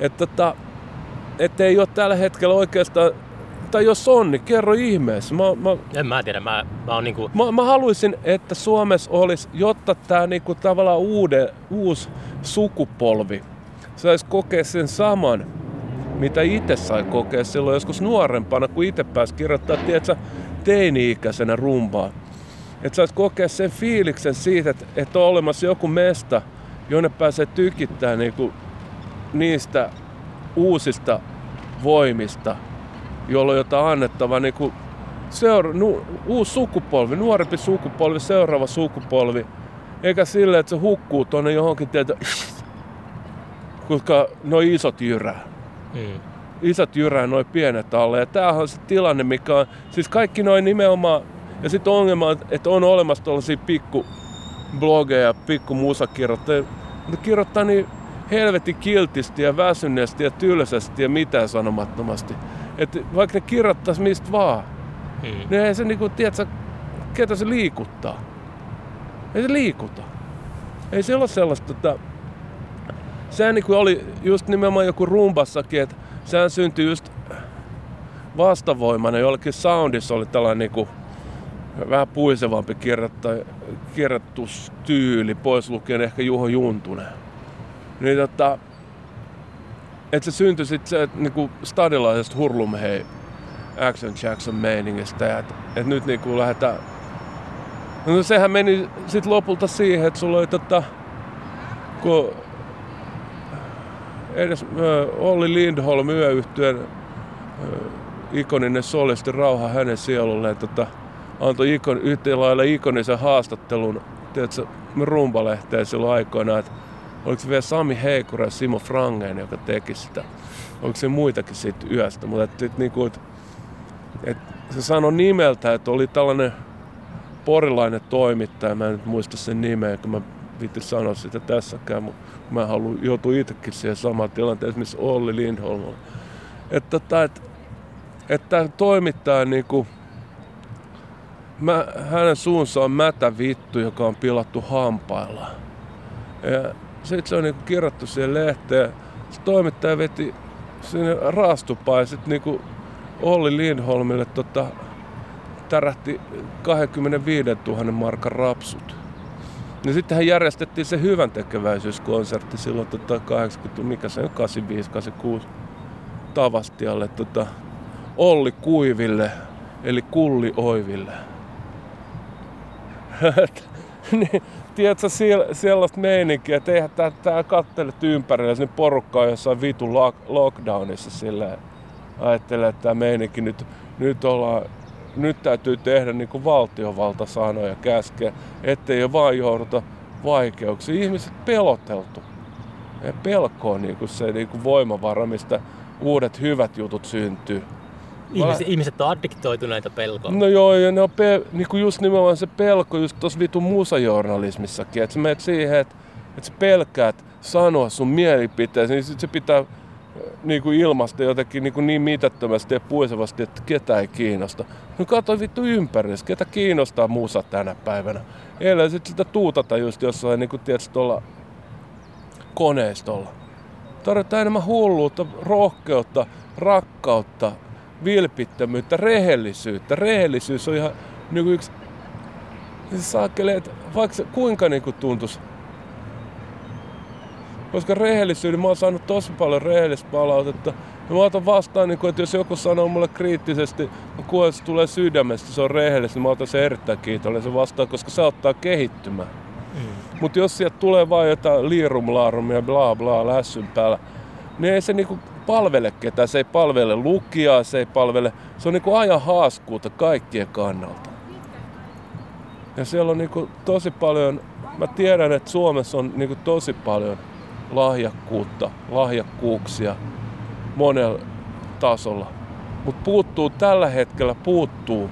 Että tota, et ei ole tällä hetkellä oikeastaan, tai jos on, niin kerro ihmeessä. Mä, mä,
en mä tiedä, mä, mä oon niinku...
Mä, mä haluaisin, että Suomessa olisi, jotta tämä niinku tavallaan uude, uusi sukupolvi saisi kokea sen saman, mitä itse sai kokea silloin joskus nuorempana, kun itse pääsi kirjoittaa, tiedätkö, teini-ikäisenä rumpaa. Että saisi kokea sen fiiliksen siitä, että, että on olemassa joku mesta, jonne pääsee tykittämään niinku niistä uusista voimista, jolloin jotain annettava niinku seura- nu, uusi sukupolvi, nuorempi sukupolvi, seuraava sukupolvi. Eikä sille, että se hukkuu tuonne johonkin tietä, <sniffs> koska no isot jyrää. Mm isot jyrää noin pienet alle. Ja tämähän on se tilanne, mikä on, siis kaikki noin nimenomaan, ja sitten ongelma on, että on olemassa tällaisia pikku blogeja, pikku musakirjoittajia, mutta kirjoittaa niin helvetin kiltisti ja väsyneesti ja tylsästi ja mitään sanomattomasti. Että vaikka ne kirjoittaisi mistä vaan, hmm. niin ei se niinku, tiedätkö, ketä se liikuttaa. Ei se liikuta. Ei se ole sellaista, että sehän niin oli just nimenomaan joku rumbassakin, että sehän syntyi just vastavoimana. Jollekin Soundissa oli tällainen niin kuin, vähän puisevampi kirjoitustyyli, pois lukien ehkä Juho Juntunen. Niin tota, että se syntyi sitten se, niinku stadilaisesta hurlumhei Action Jackson meiningistä että et nyt niinku lähdetään No sehän meni sitten lopulta siihen, että sulla oli tota, kun edes Olli Lindholm yöyhtyön ikoninen solisti rauha hänen sielulleen tota, antoi ikon, yhtä lailla ikonisen haastattelun tiedätkö, rumbalehteen silloin aikoina, että oliko se vielä Sami Heikura ja Simo Frangen, joka teki sitä. Oliko se muitakin siitä yöstä, mutta et, et, niinku, et, et, se sanoi nimeltä, että oli tällainen porilainen toimittaja, mä en nyt muista sen nimeä, kun mä viitti sanoa sitä tässäkään, mutta mä haluan joutua itsekin siihen samaan tilanteeseen, missä Olli Lindholm on. Että, tota, että, että tämä toimittaja niinku, mä, hänen suunsa on mätä vittu, joka on pilattu hampailla. Ja sitten se on niinku kirjoittu siihen lehteen. Se toimittaja veti sinne sitten niinku Olli Lindholmille tota, tärähti 25 000 markan rapsut. Ja sitten hän järjestettiin se hyvän tekeväisyyskonsertti silloin tota 80, mikä se on, 85, 86 Tavastialle tota, Olli Kuiville, eli Kulli Oiville. <laughs> niin, tiedätkö, sellaista meininkiä, että eihän tää, tää kattelet ympärillä sinne porukkaa jossain vitu lockdownissa silleen. Ajattelee, että tämä meininki nyt, nyt ollaan nyt täytyy tehdä niin kuin valtiovalta sanoo ja käskeä, ettei jo vaan jouduta vaikeuksiin. Ihmiset peloteltu. Ja pelko on niin kuin se niin kuin voimavara, mistä uudet hyvät jutut syntyy.
Ihmiset, ihmiset on addiktoituneita pelkoon.
No joo, ja ne on pe- niin kuin just nimenomaan se pelko just tuossa vitu musajournalismissakin. Että sä menet siihen, että, että sä pelkäät sanoa sun mielipiteesi, niin sit se pitää niin kuin ilmasta jotenkin niin, kuin niin mitättömästi ja puisevasti, että ketä ei kiinnosta. No katso vittu ympärillä, ketä kiinnostaa musa tänä päivänä. Eilen sitten sitä tuutata just jossain niin kuin tietysti tuolla koneistolla. Tarvitaan enemmän hulluutta, rohkeutta, rakkautta, vilpittömyyttä, rehellisyyttä. Rehellisyys on ihan niin kuin yksi... Se saakeli, että vaikka se kuinka niin kuin tuntuisi koska rehellisyyden, mä oon saanut tosi paljon rehellistä palautetta. Ja mä otan vastaan, niin kun, että jos joku sanoo mulle kriittisesti, että se tulee sydämestä, se on rehellistä, niin mä otan sen erittäin kiitollisen vastaan, koska se auttaa kehittymään. Mm. Mutta jos sieltä tulee vain jotain liirumlaarumia, bla bla, lässyn päällä, niin ei se niinku palvele ketään. Se ei palvele lukijaa, se ei palvele... Se on niinku ajan haaskuuta kaikkien kannalta. Ja siellä on niinku tosi paljon... Mä tiedän, että Suomessa on niinku tosi paljon lahjakkuutta, lahjakkuuksia monella tasolla. Mutta puuttuu tällä hetkellä puuttuu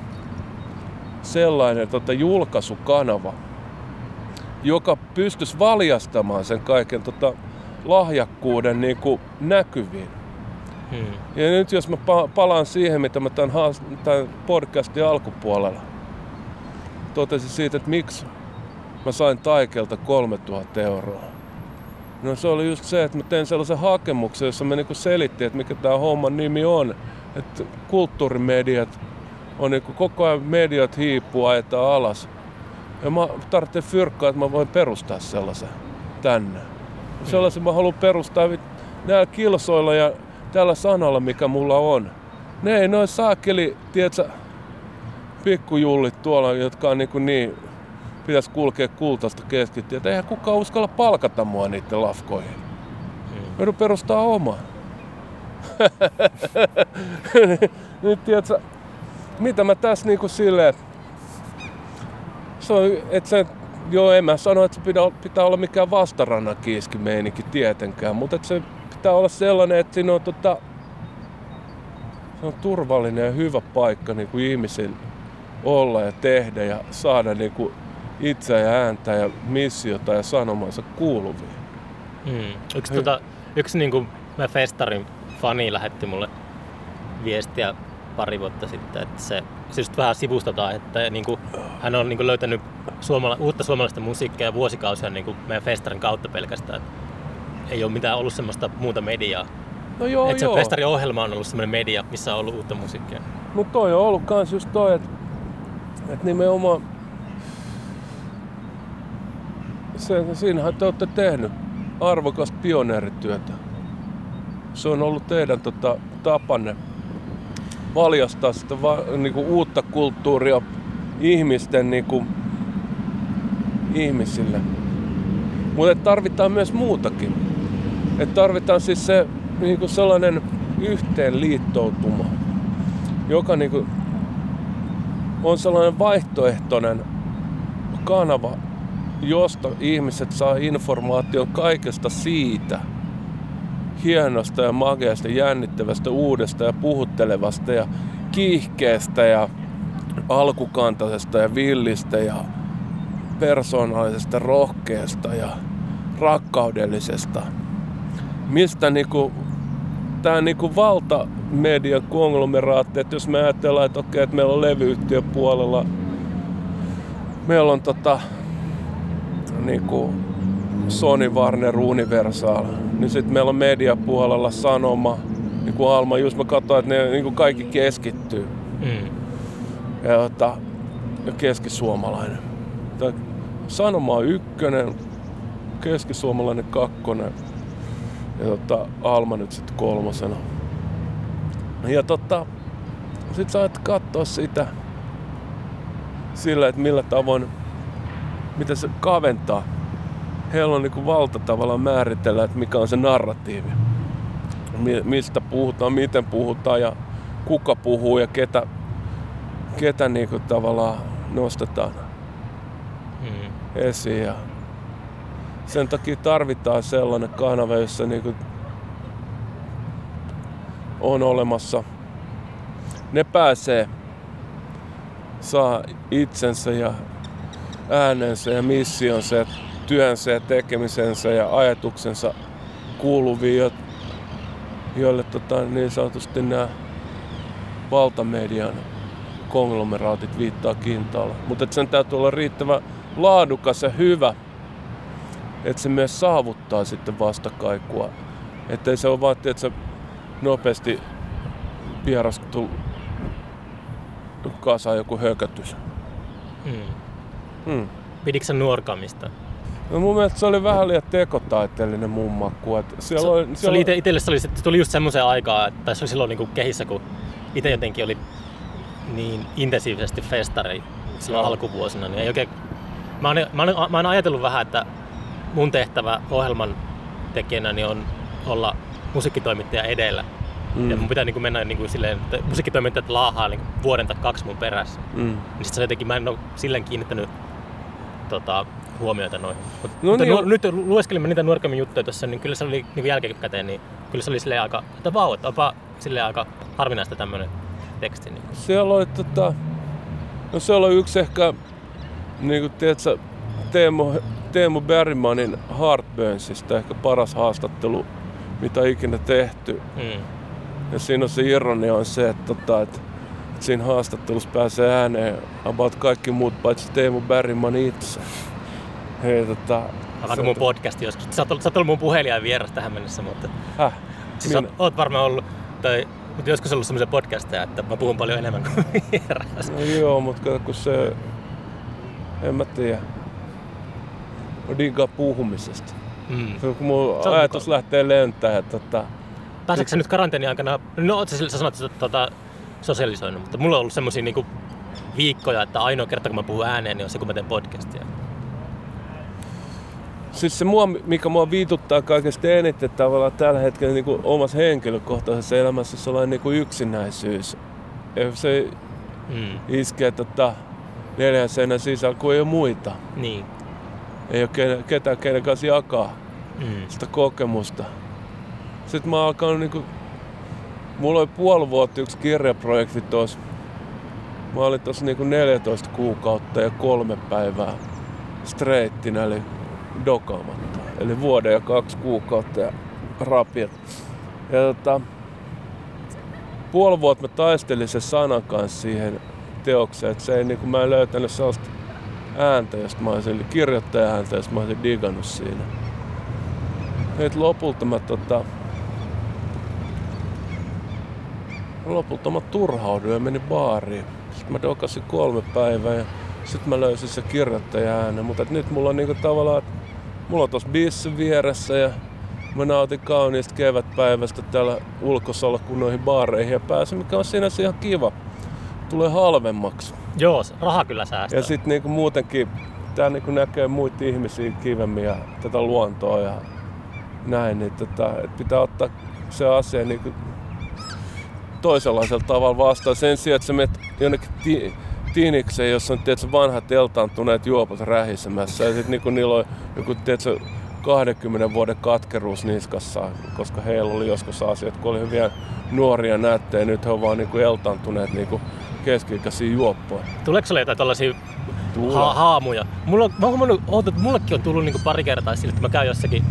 sellainen tota, julkaisukanava, joka pystyisi valjastamaan sen kaiken tota, lahjakkuuden niin kuin näkyviin. Hmm. Ja nyt jos mä palaan siihen, mitä mä tämän, tämän podcastin alkupuolella totesin siitä, että miksi mä sain Taikelta 3000 euroa. No se oli just se, että mä tein sellaisen hakemuksen, jossa me niinku selittiin, että mikä tämä homman nimi on. Että kulttuurimediat on niinku koko ajan mediat hiipuu ajetaan alas. Ja mä tarvitsen fyrkkaa, että mä voin perustaa sellaisen tänne. Sellaisen mä haluan perustaa näillä kilsoilla ja tällä sanalla, mikä mulla on. Ne ei noin saakeli, tiedätkö, pikkujullit tuolla, jotka on niin, niin pitäisi kulkea kultaista keskittyä. Eihän kukaan uskalla palkata mua niiden lafkoihin. Mm. Mä perustaa oma. <laughs> Nyt tiedätkö, mitä mä tässä niinku silleen, se on, et se, joo en mä sano, että se pitää, pitää olla mikään vastarannan kiiski meininki tietenkään, mutta että se pitää olla sellainen, että siinä on tota, se on turvallinen ja hyvä paikka niin kuin ihmisillä olla ja tehdä ja saada niin kuin itseä ja ääntä ja missiota ja sanomansa kuuluviin.
Mm. Yksi, tota, yksi niin kuin mä festarin fani lähetti mulle viestiä pari vuotta sitten, että se, just vähän sivustetaan, että niin kuin, hän on niin kuin löytänyt suomala, uutta suomalaista musiikkia vuosikausia niin kuin meidän festarin kautta pelkästään. Ei ole mitään ollut semmoista muuta mediaa.
No joo,
että se festarin ohjelma on ollut semmoinen media, missä on ollut uutta musiikkia.
Mutta toi on ollut kans just toi, että, että nimenomaan se, siinähän te olette tehnyt arvokasta pioneerityötä. Se on ollut teidän tota, tapanne valjastaa sitä va, niinku, uutta kulttuuria ihmisten niinku, ihmisille. Mutta tarvitaan myös muutakin. Et tarvitaan siis se niinku sellainen yhteenliittoutuma, joka niinku on sellainen vaihtoehtoinen kanava josta ihmiset saa informaation kaikesta siitä hienosta ja makeasta, jännittävästä, uudesta ja puhuttelevasta ja kiihkeestä ja alkukantaisesta ja villistä ja persoonallisesta, rohkeasta ja rakkaudellisesta. Mistä niinku, tämä niinku valtamedian konglomeraatti, että jos me ajatellaan, että okei, että meillä on levyyhtiön puolella, meillä on tota, niinku Sony, Warner, Universal, niin sitten meillä on mediapuolella Sanoma, niin kuin Alma, just mä katsoin, että ne niin kuin kaikki keskittyy.
Mm.
Ja, tota, ja keskisuomalainen. Sanoma on ykkönen, keskisuomalainen kakkonen ja tota, Alma nyt sitten kolmosena. Ja tota, sit sä katsoa sitä sillä, että millä tavoin, miten se kaventaa. Heillä on niinku valta tavallaan määritellä, että mikä on se narratiivi. Mi- mistä puhutaan, miten puhutaan ja kuka puhuu ja ketä, ketä niinku tavallaan nostetaan
Mm.
esiin. Ja sen takia tarvitaan sellainen kanava, jossa niinku on olemassa. Ne pääsee, saa itsensä ja äänensä ja missionsa ja työnsä ja tekemisensä ja ajatuksensa kuuluviin, jo- joille tota, niin sanotusti nämä valtamedian konglomeraatit viittaa kintaalla. Mutta sen täytyy olla riittävän laadukas ja hyvä, että se myös saavuttaa sitten vastakaikua. Että ei se ole vaan, että se nopeasti vierastuu kasaan joku hökötys.
Mm.
Hmm.
Piditkö sä nuorkamista?
No mun mielestä se oli vähän liian tekotaiteellinen mun maku. Et siellä
Se,
oli,
se
siellä
oli ite, itelle se, oli, se tuli just semmoiseen aikaan, että tai se oli silloin niinku kehissä, kun itse jotenkin oli niin intensiivisesti festari silloin
Joo.
alkuvuosina, niin ei oikein... Mä oon, mä, oon, mä oon ajatellut vähän, että mun tehtävä ohjelman tekijänä niin on olla musiikkitoimittaja edellä. Mm. Ja mun pitää niinku mennä niinku silleen, että musiikkitoimittajat laahaa niinku vuoden tai kaksi mun perässä.
Mm.
Niin sit se jotenkin, mä en ole silleen kiinnittänyt tota, huomioita noihin. Mut,
No
mutta
niin,
nu, nyt lueskelimme niitä nuorkammin juttuja tuossa, niin kyllä se oli niin jälkikäteen, niin kyllä se oli silleen aika, että vau, että onpa silleen aika harvinaista tämmönen teksti. Niin.
Siellä oli tota, no siellä oli yksi ehkä, niin kuin tiedätkö, Teemu, Teemu Bergmanin Heartburnsista ehkä paras haastattelu, mitä ikinä tehty.
Mm.
Ja siinä on se ironia on se, että, tota, että, että siinä haastattelussa pääsee ääneen about kaikki muut paitsi Teemu Bergman itse. Hei, tota,
Alkaa mun podcasti joskus. Sä oot, ollut- sä oot ollut mun puhelijan vieras tähän mennessä, mutta
häh,
siis
Minä?
oot, oot varmaan ollut, tai mutta joskus ollut semmoisia podcasteja, että mä puhun paljon enemmän kuin <laughs> vieras.
No joo, mutta kun se... En mä tiedä. Mä diggaa puhumisesta.
Mm.
Se on, kun mun
Se on
ajatus
mukava.
lähtee lentää, että tota,
Pääseekö sä nyt karanteeni aikana, no sä, sä sanoit, että tota, sosialisoinut, mutta mulla on ollut semmosia niinku viikkoja, että ainoa kerta kun mä puhun ääneen, niin on se kun mä teen podcastia.
Siis se, mua, mikä mua viituttaa kaikesta eniten tavallaan tällä hetkellä niin kuin omassa henkilökohtaisessa elämässä, on sellainen niin kuin yksinäisyys. Ja se
Mm.
iskee tota, neljän seinän sisällä, kun ei ole muita.
Niin.
Ei ole ketään, kenen kanssa jakaa
Mm.
sitä kokemusta. Sitten mä alkanut niinku... Mulla oli puoli vuotta yksi kirjaprojekti tuossa. Mä olin tuossa niinku 14 kuukautta ja kolme päivää streittinä, eli dokaamatta. Eli vuoden ja kaksi kuukautta ja rapiat. Ja tota, puoli vuotta mä taistelin sen sanan kanssa siihen teokseen, että se ei niinku, mä en löytänyt sellaista ääntä, josta mä olisin, eli kirjoittaja ääntä, josta mä olisin digannut siinä. Et lopulta mä tota... Lopulta mä turhauduin ja menin baariin. Sitten mä dokasin kolme päivää ja sitten mä löysin se kirjoittaja äänen. Mutta nyt mulla on niinku tavallaan, mulla on tossa biissi vieressä ja mä nautin kauniista kevätpäivästä täällä ulkosalla kun noihin baareihin ja pääsen, mikä on sinänsä ihan kiva. Tulee halvemmaksi.
Joo, raha kyllä säästää.
Ja sitten niinku muutenkin tää niinku näkee muita ihmisiä kivemmin ja tätä luontoa ja näin, niin tota, et pitää ottaa se asia niinku toisenlaisella tavalla vastaan. Sen sijaan, että sä menet jonnekin ti- tiinikseen, jossa on tiedätkö, vanhat eltaantuneet juopot rähisemässä ja sitten niinku niillä on joku tiedätkö, 20 vuoden katkeruus niskassa, koska heillä oli joskus asiat, kun oli hyviä nuoria näyttejä, nyt he on vaan niinku eltaantuneet niinku keski-ikäisiä juoppoja.
Tuleeko sulle jotain tällaisia ha- haamuja. Mulla, on- mä oon huomannut, että mullekin on tullut niinku pari kertaa sille, että mä käyn jossakin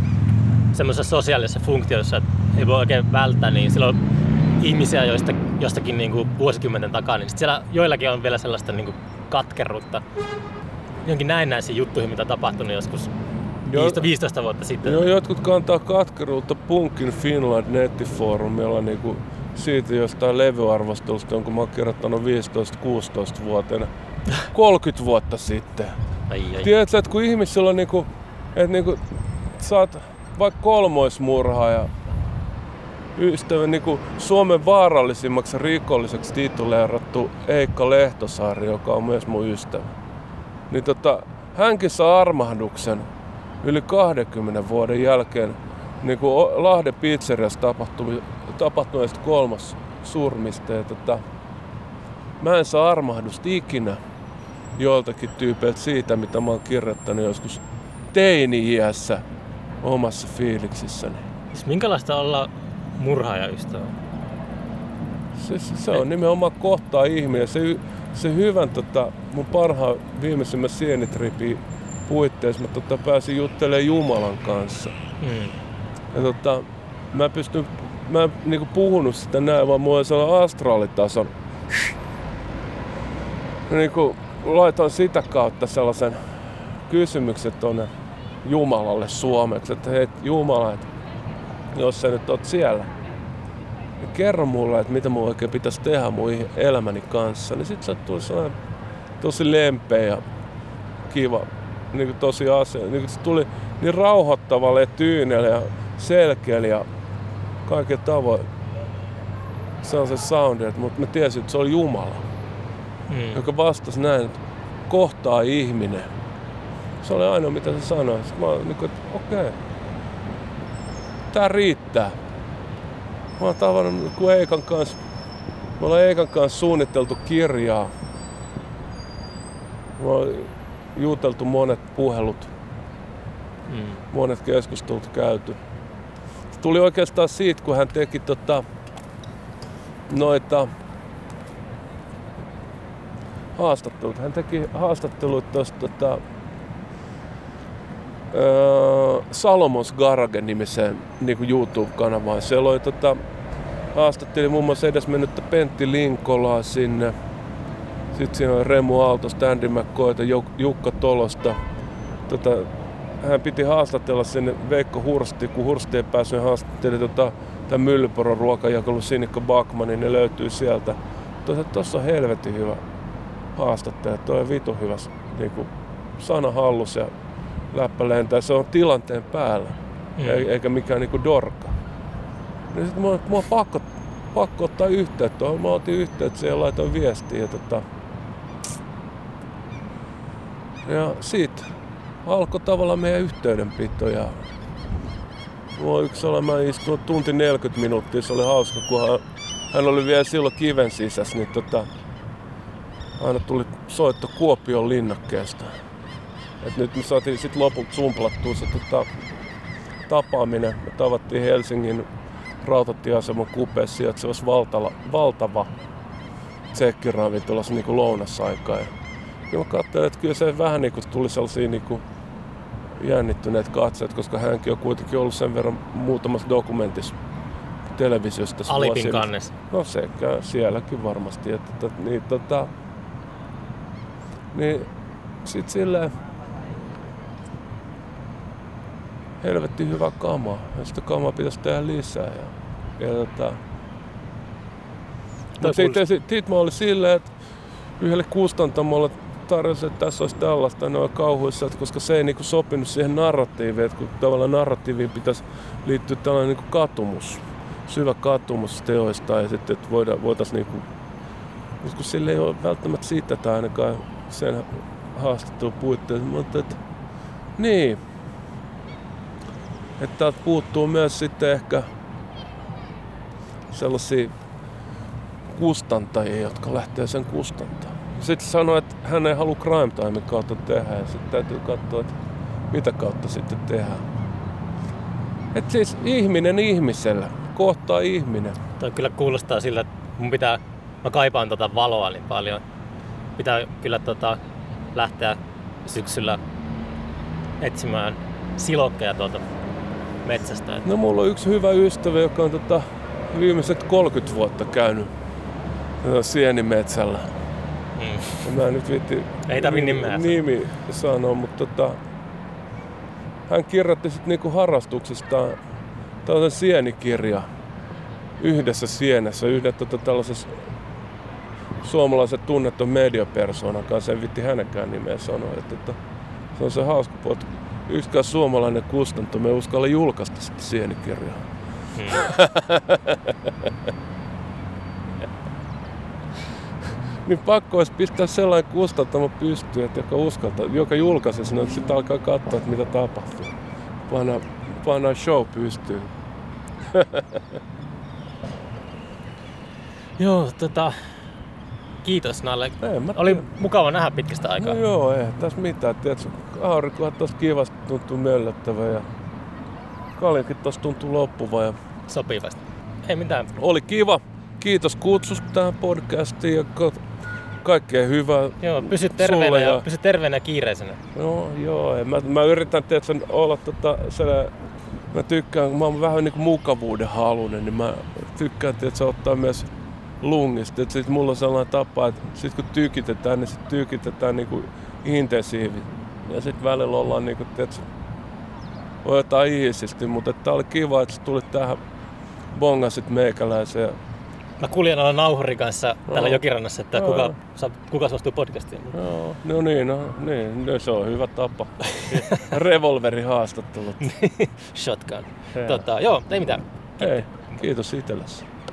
semmoisessa sosiaalisessa funktiossa, että ei voi oikein välttää, niin silloin ihmisiä joista, jostakin niinku vuosikymmenten takaa, niin sit siellä joillakin on vielä sellaista niinku katkeruutta jonkin näennäisiin juttuihin, mitä tapahtunut joskus
Joo.
15, 15 vuotta sitten.
Joo, jotkut kantaa katkeruutta Punkin Finland nettifoorumilla niinku siitä jostain levyarvostelusta, jonka mä oon kirjoittanut 15-16 vuotena. 30 vuotta sitten.
Ai, ai.
Tiedätkö, että kun ihmisillä on niinku, että niinku, sä oot vaikka kolmoismurha ja ystävä niinku Suomen vaarallisimmaksi rikolliseksi tituleerattu Eikka Lehtosaari, joka on myös mun ystävä. Niin tota, hänkin saa armahduksen yli 20 vuoden jälkeen niin kuin Lahden pizzeriassa tapahtui, tapahtuneesta kolmas surmista. Ja tota, mä en saa armahdusta ikinä joiltakin tyypeiltä siitä, mitä mä oon kirjoittanut joskus teini-iässä omassa fiiliksissäni.
Siis minkälaista olla murhaajaystävä?
Se, se, se on nimenomaan kohtaa ihminen. Se, se hyvän tota, mun parhaan viimeisimmän sienitripi puitteissa mä tota, pääsin juttelemaan Jumalan kanssa.
Mm.
Ja tota, mä pystyn, mä en niinku puhunut sitä näin, vaan mulla on sellainen astraalitason. Niinku laitan sitä kautta sellaisen kysymyksen tonne Jumalalle suomeksi, että hei Jumala, että jos sä nyt oot siellä, niin kerro mulle, että mitä mun oikein pitäisi tehdä mun elämäni kanssa. Niin sit sä tuli sellainen tosi lempeä ja kiva, niin tosi asia. Niin se tuli niin rauhoittavalle ja tyynelle ja selkeälle ja kaiken tavoin sellaisen soundin, mutta mä tiesin, että se oli Jumala,
Mm.
joka vastasi näin, että kohtaa ihminen. Se oli ainoa, mitä se sanoi. Sitten mä olin niin kuin, että okei, tää riittää. Mä oon tavannut kun Eikan kanssa, me ollaan Eikan kanssa suunniteltu kirjaa. Me ollaan juteltu monet puhelut,
Mm.
monet keskustelut käyty. Tuli oikeastaan siitä, kun hän teki tota, noita haastattelut. Hän teki haastattelut tuosta tota, öö, Salomons Garage nimiseen niin YouTube-kanavaan. Siellä oli tota, haastatteli muun muassa edesmennyttä Pentti Linkolaa sinne. Sitten siinä oli Remu Aalto, Standy McCoyta, Juk- Jukka Tolosta. Tota, hän piti haastatella sinne Veikko Hursti, kun Hursti ei päässyt, haastatteli tota, tämän Myllyporon ruokajakelu Sinikka Bakmanin, ne löytyy sieltä. Tuossa tossa on helvetin hyvä haastattelu, toi on vitu hyvä niin kuin sana hallus ja läppä lentää, se on tilanteen päällä,
Mm.
eikä mikään niinku dorka. Niin sit mua, mua pakko, pakko ottaa yhteyttä, mä otin yhteyttä siihen ja laitoin viestiä. Ja, tota, ja siitä alkoi tavallaan meidän yhteydenpito ja Mulla yksi olla, mä istuin tunti 40 minuuttia, se oli hauska, kun hän, hän oli vielä silloin kiven sisässä, niin tota, aina tuli soitto Kuopion linnakkeesta. Et nyt me saatiin sit lopulta sumplattua se tota, tapaaminen. Me tavattiin Helsingin rautatieaseman kupeessa sijaitsevassa valtava, valtava tsekkiravintolassa niin lounasaikaa. Ja, mä katsoin, että kyllä se vähän niin kuin tuli sellaisia niin kuin jännittyneet katseet, koska hänkin on kuitenkin ollut sen verran muutamassa dokumentissa televisiosta
Alipin
vuosina.
kannessa.
No sekä sielläkin varmasti. Että, että, niin, tota, niin sit silleen helvetti hyvä kama. Ja sitä kamaa pitäisi tehdä lisää. Ja, ja tota, Mut sitten sit, sit mä olin silleen, että yhdelle kustantamolle tarjosin, että tässä olisi tällaista, oli kauhuissa, että koska se ei niinku sopinut siihen narratiiviin, että kun tavallaan narratiiviin pitäisi liittyä tällainen niinku katumus, syvä katumus teoista ja sitten, että voida, voitaisiin niinku, mut kun sille ei ole välttämättä siitä tai ainakaan sen haastattelun puitteissa, mutta että niin, että täältä puuttuu myös sitten ehkä sellaisia kustantajia, jotka lähtee sen kustantamaan. Sitten sanoi, että hän ei halua crime timein kautta tehdä ja sitten täytyy katsoa, että mitä kautta sitten tehdään. Et siis ihminen ihmisellä, kohtaa ihminen.
Toi kyllä kuulostaa sillä, että mun pitää, mä kaipaan tota valoa niin paljon. Pitää kyllä tota, lähteä syksyllä etsimään silokkeja tuolta metsästä. Et
No mulla on yksi hyvä ystävä, joka on tota, viimeiset 30 vuotta käynyt sienimetsällä.
Mm.
Mä en nyt viitti
Ei tarvi nimeä
nimi sanoa, mutta tota, hän kirjoitti sitten niinku harrastuksistaan tällaisen sienikirja yhdessä sienessä, yhden tota, tällaisessa suomalaisen tunnetun mediapersoonan kanssa, en vitti hänenkään nimeä sanoa. Että, että se on se hauska puoli, yksikään suomalainen kustanto me ei uskalla julkaista sitä sienikirjaa.
Mm. <laughs>
Niin pakko olisi pistää sellainen kustantamo pystyyn, että joka uskaltaa, joka julkaisee sen, että sitten alkaa katsoa, että mitä tapahtuu. Painaa, painaa show pystyyn. <laughs>
Joo, tota, kiitos Nalle.
Mä
Oli mukava nähdä pitkästä aikaa.
No joo, ei tässä mitään. Tiedätkö, aurinkohan tuossa kivasti tuntuu möllöttävä ja kaljakin tuossa tuntuu loppuva. Ja
Sopivasti. Ei mitään.
oli kiva. Kiitos kutsusta tähän podcastiin ja kaikkea hyvää.
Joo, pysy terveenä ja,
ja-
pysy terveenä ja kiireisenä.
No joo, en mä, mä yritän tiedätkö, olla tota, sellainen, mä tykkään, kun mä oon vähän niinku mukavuuden halunen, niin mä tykkään tiedätkö, ottaa myös lungista. Et sit mulla on sellainen tapa, että sit kun tykitetään, niin sit tykitetään niinku intensiivisesti. Ja sit välillä ollaan niinku, tiedätkö, voi jotain iisisti, mutta tää oli kiva, että sä tulit tähän bongasit meikäläisen.
Mä kuljen alla nauhurin kanssa täällä
Joo.
jokirannassa, että
Joo.
kuka, saa, kuka suostuu podcastiin.
joo, no niin, no, niin, no, se on hyvä tapa. <laughs> Revolverihaastattelut.
Shotgun.
Joo.
Tota, joo, ei mitään.
Hei, kiitos itsellesi.